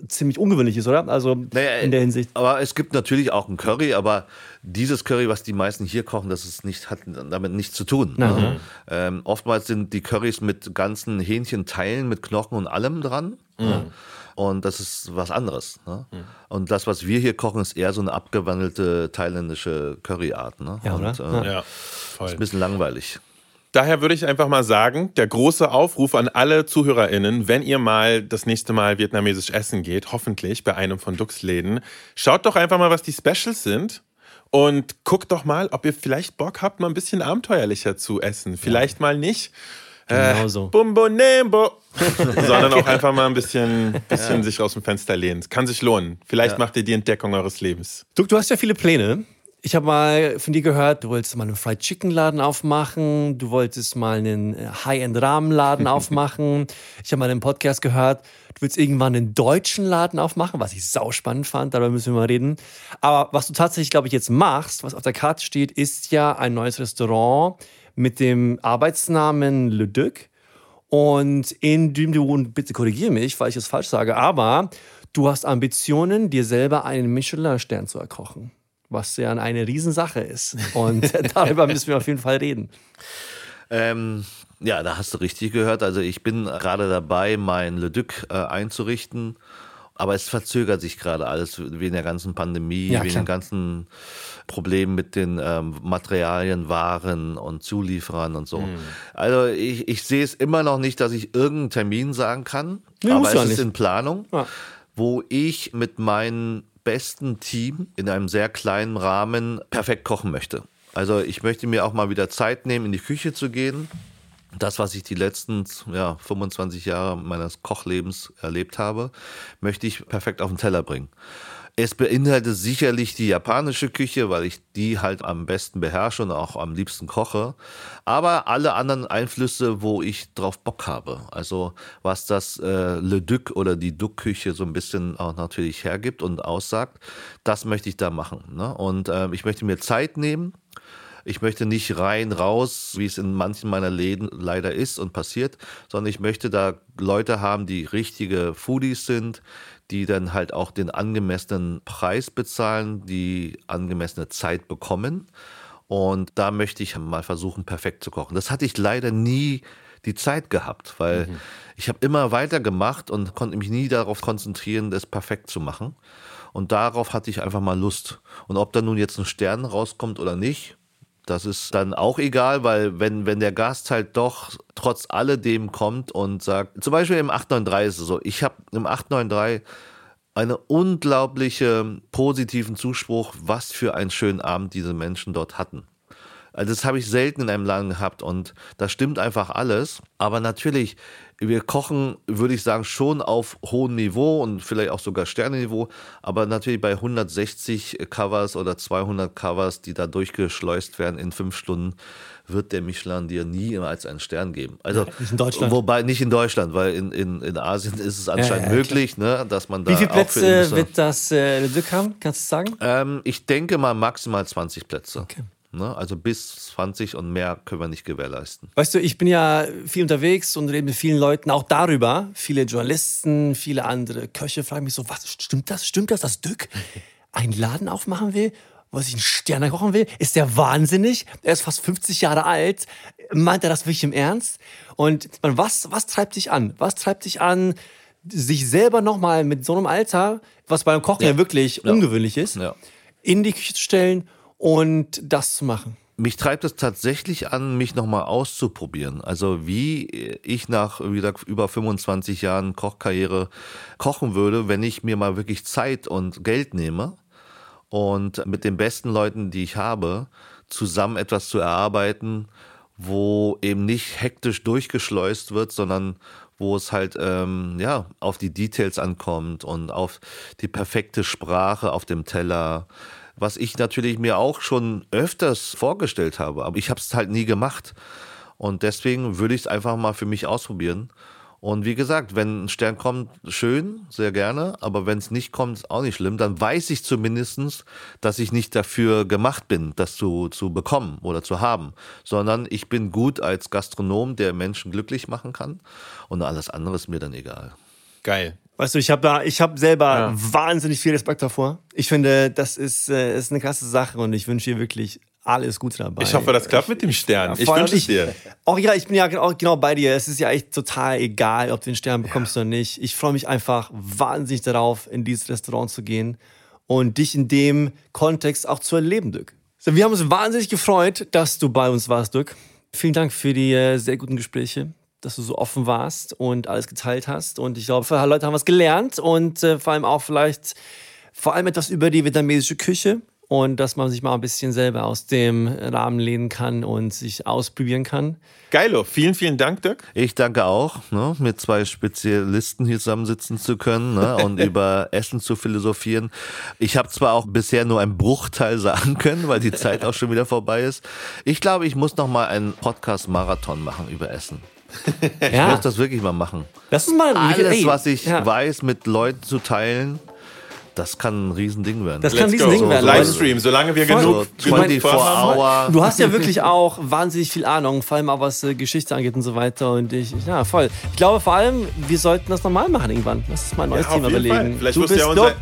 ziemlich ungewöhnlich ist, oder? Also naja, in der Hinsicht. Aber es gibt natürlich auch ein Curry, aber dieses Curry, was die meisten hier kochen, das ist nicht, hat damit nichts zu tun. Ne? Ähm, oftmals sind die Currys mit ganzen Hähnchenteilen, mit Knochen und allem dran. Mhm. Ne? Und das ist was anderes. Ne? Mhm. Und das, was wir hier kochen, ist eher so eine abgewandelte thailändische Curryart. Ne? Ja, und, äh, ja, voll. Ist ein bisschen langweilig. Daher würde ich einfach mal sagen, der große Aufruf an alle ZuhörerInnen, wenn ihr mal das nächste Mal vietnamesisch essen geht, hoffentlich bei einem von Dux Läden, schaut doch einfach mal, was die Specials sind und guckt doch mal, ob ihr vielleicht Bock habt, mal ein bisschen abenteuerlicher zu essen. Vielleicht ja. mal nicht. Genau äh, so. Bumbo Nembo. sondern auch einfach mal ein bisschen, bisschen ja. sich aus dem Fenster lehnen. Kann sich lohnen. Vielleicht ja. macht ihr die Entdeckung eures Lebens. Du, du hast ja viele Pläne. Ich habe mal von dir gehört, du wolltest mal einen Fried Chicken Laden aufmachen, du wolltest mal einen äh, High-End Rahmenladen aufmachen. Ich habe mal einen Podcast gehört, du willst irgendwann einen deutschen Laden aufmachen, was ich sau spannend fand, darüber müssen wir mal reden. Aber was du tatsächlich, glaube ich, jetzt machst, was auf der Karte steht, ist ja ein neues Restaurant mit dem Arbeitsnamen Le Duc. Und in dem du, bitte korrigiere mich, weil ich es falsch sage, aber du hast Ambitionen, dir selber einen Michelin-Stern zu erkochen was ja eine Riesensache ist. Und darüber müssen wir auf jeden Fall reden. Ähm, ja, da hast du richtig gehört. Also ich bin gerade dabei, mein Le Duc äh, einzurichten. Aber es verzögert sich gerade alles wegen der ganzen Pandemie, ja, wegen den ganzen Problemen mit den ähm, Materialien, Waren und Zulieferern und so. Mhm. Also ich, ich sehe es immer noch nicht, dass ich irgendeinen Termin sagen kann. Nee, aber es ist nicht. in Planung, ja. wo ich mit meinen besten Team in einem sehr kleinen Rahmen perfekt kochen möchte. Also ich möchte mir auch mal wieder Zeit nehmen, in die Küche zu gehen. Das, was ich die letzten ja, 25 Jahre meines Kochlebens erlebt habe, möchte ich perfekt auf den Teller bringen. Es beinhaltet sicherlich die japanische Küche, weil ich die halt am besten beherrsche und auch am liebsten koche. Aber alle anderen Einflüsse, wo ich drauf Bock habe. Also was das äh, Le Duc oder die Duc-Küche so ein bisschen auch natürlich hergibt und aussagt, das möchte ich da machen. Ne? Und äh, ich möchte mir Zeit nehmen. Ich möchte nicht rein raus, wie es in manchen meiner Läden leider ist und passiert, sondern ich möchte da Leute haben, die richtige Foodies sind, die dann halt auch den angemessenen Preis bezahlen, die angemessene Zeit bekommen. Und da möchte ich mal versuchen, perfekt zu kochen. Das hatte ich leider nie die Zeit gehabt, weil mhm. ich habe immer weitergemacht und konnte mich nie darauf konzentrieren, das perfekt zu machen. Und darauf hatte ich einfach mal Lust. Und ob da nun jetzt ein Stern rauskommt oder nicht, das ist dann auch egal, weil wenn, wenn der Gast halt doch trotz alledem kommt und sagt, zum Beispiel im 893 ist es so, ich habe im 893 einen unglaublichen positiven Zuspruch, was für einen schönen Abend diese Menschen dort hatten. Also das habe ich selten in einem Laden gehabt und das stimmt einfach alles. Aber natürlich, wir kochen, würde ich sagen, schon auf hohem Niveau und vielleicht auch sogar Sternenniveau. Aber natürlich bei 160 Covers oder 200 Covers, die da durchgeschleust werden in fünf Stunden, wird der Michelin dir nie als einen Stern geben. Also, nicht in Deutschland. Wobei, nicht in Deutschland, weil in, in, in Asien ist es anscheinend ja, ja, möglich, ne, dass man da. Wie viele Plätze wird das äh, Le Duc haben? Kannst du sagen? Ähm, ich denke mal maximal 20 Plätze. Okay. Ne? Also bis 20 und mehr können wir nicht gewährleisten. Weißt du, ich bin ja viel unterwegs und rede mit vielen Leuten auch darüber. Viele Journalisten, viele andere Köche fragen mich so, was, stimmt das? Stimmt das, dass Dück einen Laden aufmachen will? wo sich einen Stern kochen will? Ist der wahnsinnig? Er ist fast 50 Jahre alt. Meint er das wirklich im Ernst? Und was, was treibt dich an? Was treibt dich an, sich selber nochmal mit so einem Alter, was beim Kochen ja, ja wirklich ja. ungewöhnlich ist, ja. in die Küche zu stellen und das zu machen. Mich treibt es tatsächlich an, mich nochmal auszuprobieren. Also wie ich nach wie gesagt, über 25 Jahren Kochkarriere kochen würde, wenn ich mir mal wirklich Zeit und Geld nehme und mit den besten Leuten, die ich habe, zusammen etwas zu erarbeiten, wo eben nicht hektisch durchgeschleust wird, sondern wo es halt ähm, ja auf die Details ankommt und auf die perfekte Sprache auf dem Teller, was ich natürlich mir auch schon öfters vorgestellt habe, aber ich habe es halt nie gemacht und deswegen würde ich es einfach mal für mich ausprobieren und wie gesagt, wenn ein Stern kommt, schön, sehr gerne. Aber wenn es nicht kommt, ist auch nicht schlimm. Dann weiß ich zumindestens, dass ich nicht dafür gemacht bin, das zu, zu bekommen oder zu haben. Sondern ich bin gut als Gastronom, der Menschen glücklich machen kann. Und alles andere ist mir dann egal. Geil. Weißt du, ich habe da, ich habe selber ja. wahnsinnig viel Respekt davor. Ich finde, das ist, äh, ist eine krasse Sache und ich wünsche dir wirklich alles Gute dabei. Ich hoffe, das klappt mit dem Stern. Ja, ich wünsche es dir. Auch ja, ich bin ja auch genau bei dir. Es ist ja echt total egal, ob du den Stern bekommst ja. oder nicht. Ich freue mich einfach wahnsinnig darauf, in dieses Restaurant zu gehen und dich in dem Kontext auch zu erleben, Dirk. So, wir haben uns wahnsinnig gefreut, dass du bei uns warst, Dirk. Vielen Dank für die äh, sehr guten Gespräche, dass du so offen warst und alles geteilt hast. Und ich glaube, für Leute haben was gelernt und äh, vor allem auch vielleicht vor allem etwas über die vietnamesische Küche und dass man sich mal ein bisschen selber aus dem Rahmen lehnen kann und sich ausprobieren kann. Geilo, vielen, vielen Dank, Dirk. Ich danke auch, ne, mit zwei Spezialisten hier zusammensitzen zu können ne, und über Essen zu philosophieren. Ich habe zwar auch bisher nur einen Bruchteil sagen können, weil die Zeit auch schon wieder vorbei ist. Ich glaube, ich muss noch mal einen Podcast-Marathon machen über Essen. Ich ja. muss das wirklich mal machen. Das ist mal alles, was ich ja. weiß, mit Leuten zu teilen das kann ein Riesending werden. Das kann ein Riesending so, werden. Livestream, solange wir Voll. genug, so 24 Hour. Du hast ja wirklich auch wahnsinnig viel Ahnung, vor allem auch was äh, Geschichte angeht und so weiter. Und ich, ja, voll. Ich glaube vor allem, wir sollten das normal machen irgendwann. Lass uns mal ein neues ja, Thema überlegen. Vielleicht du bist ja unser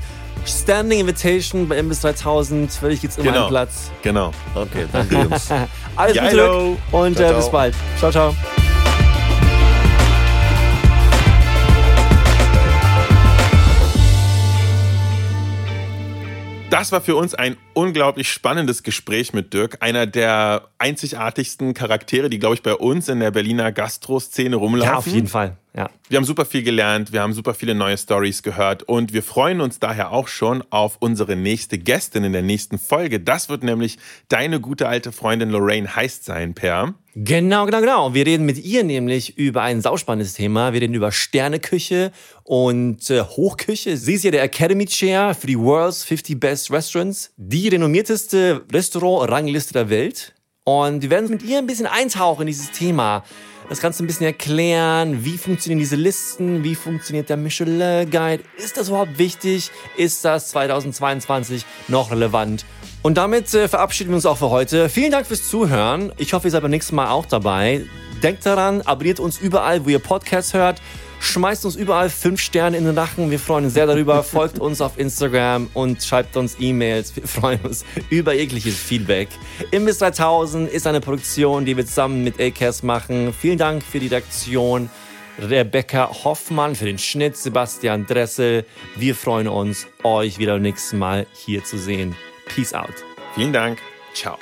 Standing Invitation bei MBS 3000. Für dich geht's immer genau. einen Platz. Genau. Okay, danke Jungs. Alles Gute und ciao, äh, bis bald. Ciao, ciao. Das war für uns ein unglaublich spannendes Gespräch mit Dirk, einer der einzigartigsten Charaktere, die, glaube ich, bei uns in der Berliner Gastro-Szene rumlaufen. Ja, auf jeden Fall. Ja. Wir haben super viel gelernt, wir haben super viele neue Stories gehört und wir freuen uns daher auch schon auf unsere nächste Gästin in der nächsten Folge. Das wird nämlich deine gute alte Freundin Lorraine Heist sein, Per. Genau, genau, genau. Wir reden mit ihr nämlich über ein sauspannendes Thema. Wir reden über Sterneküche und äh, Hochküche. Sie ist ja der Academy Chair für die World's 50 Best Restaurants, die renommierteste Restaurant-Rangliste der Welt. Und wir werden mit ihr ein bisschen eintauchen in dieses Thema das Ganze ein bisschen erklären. Wie funktionieren diese Listen? Wie funktioniert der Michelin Guide? Ist das überhaupt wichtig? Ist das 2022 noch relevant? Und damit äh, verabschieden wir uns auch für heute. Vielen Dank fürs Zuhören. Ich hoffe, ihr seid beim nächsten Mal auch dabei. Denkt daran, abonniert uns überall, wo ihr Podcasts hört. Schmeißt uns überall fünf Sterne in den Nachen. Wir freuen uns sehr darüber. Folgt uns auf Instagram und schreibt uns E-Mails. Wir freuen uns über jegliches Feedback. Imbiss 3000 ist eine Produktion, die wir zusammen mit Acast machen. Vielen Dank für die Redaktion. Rebecca Hoffmann für den Schnitt, Sebastian Dressel. Wir freuen uns, euch wieder beim nächsten Mal hier zu sehen. Peace out. Vielen Dank. Ciao.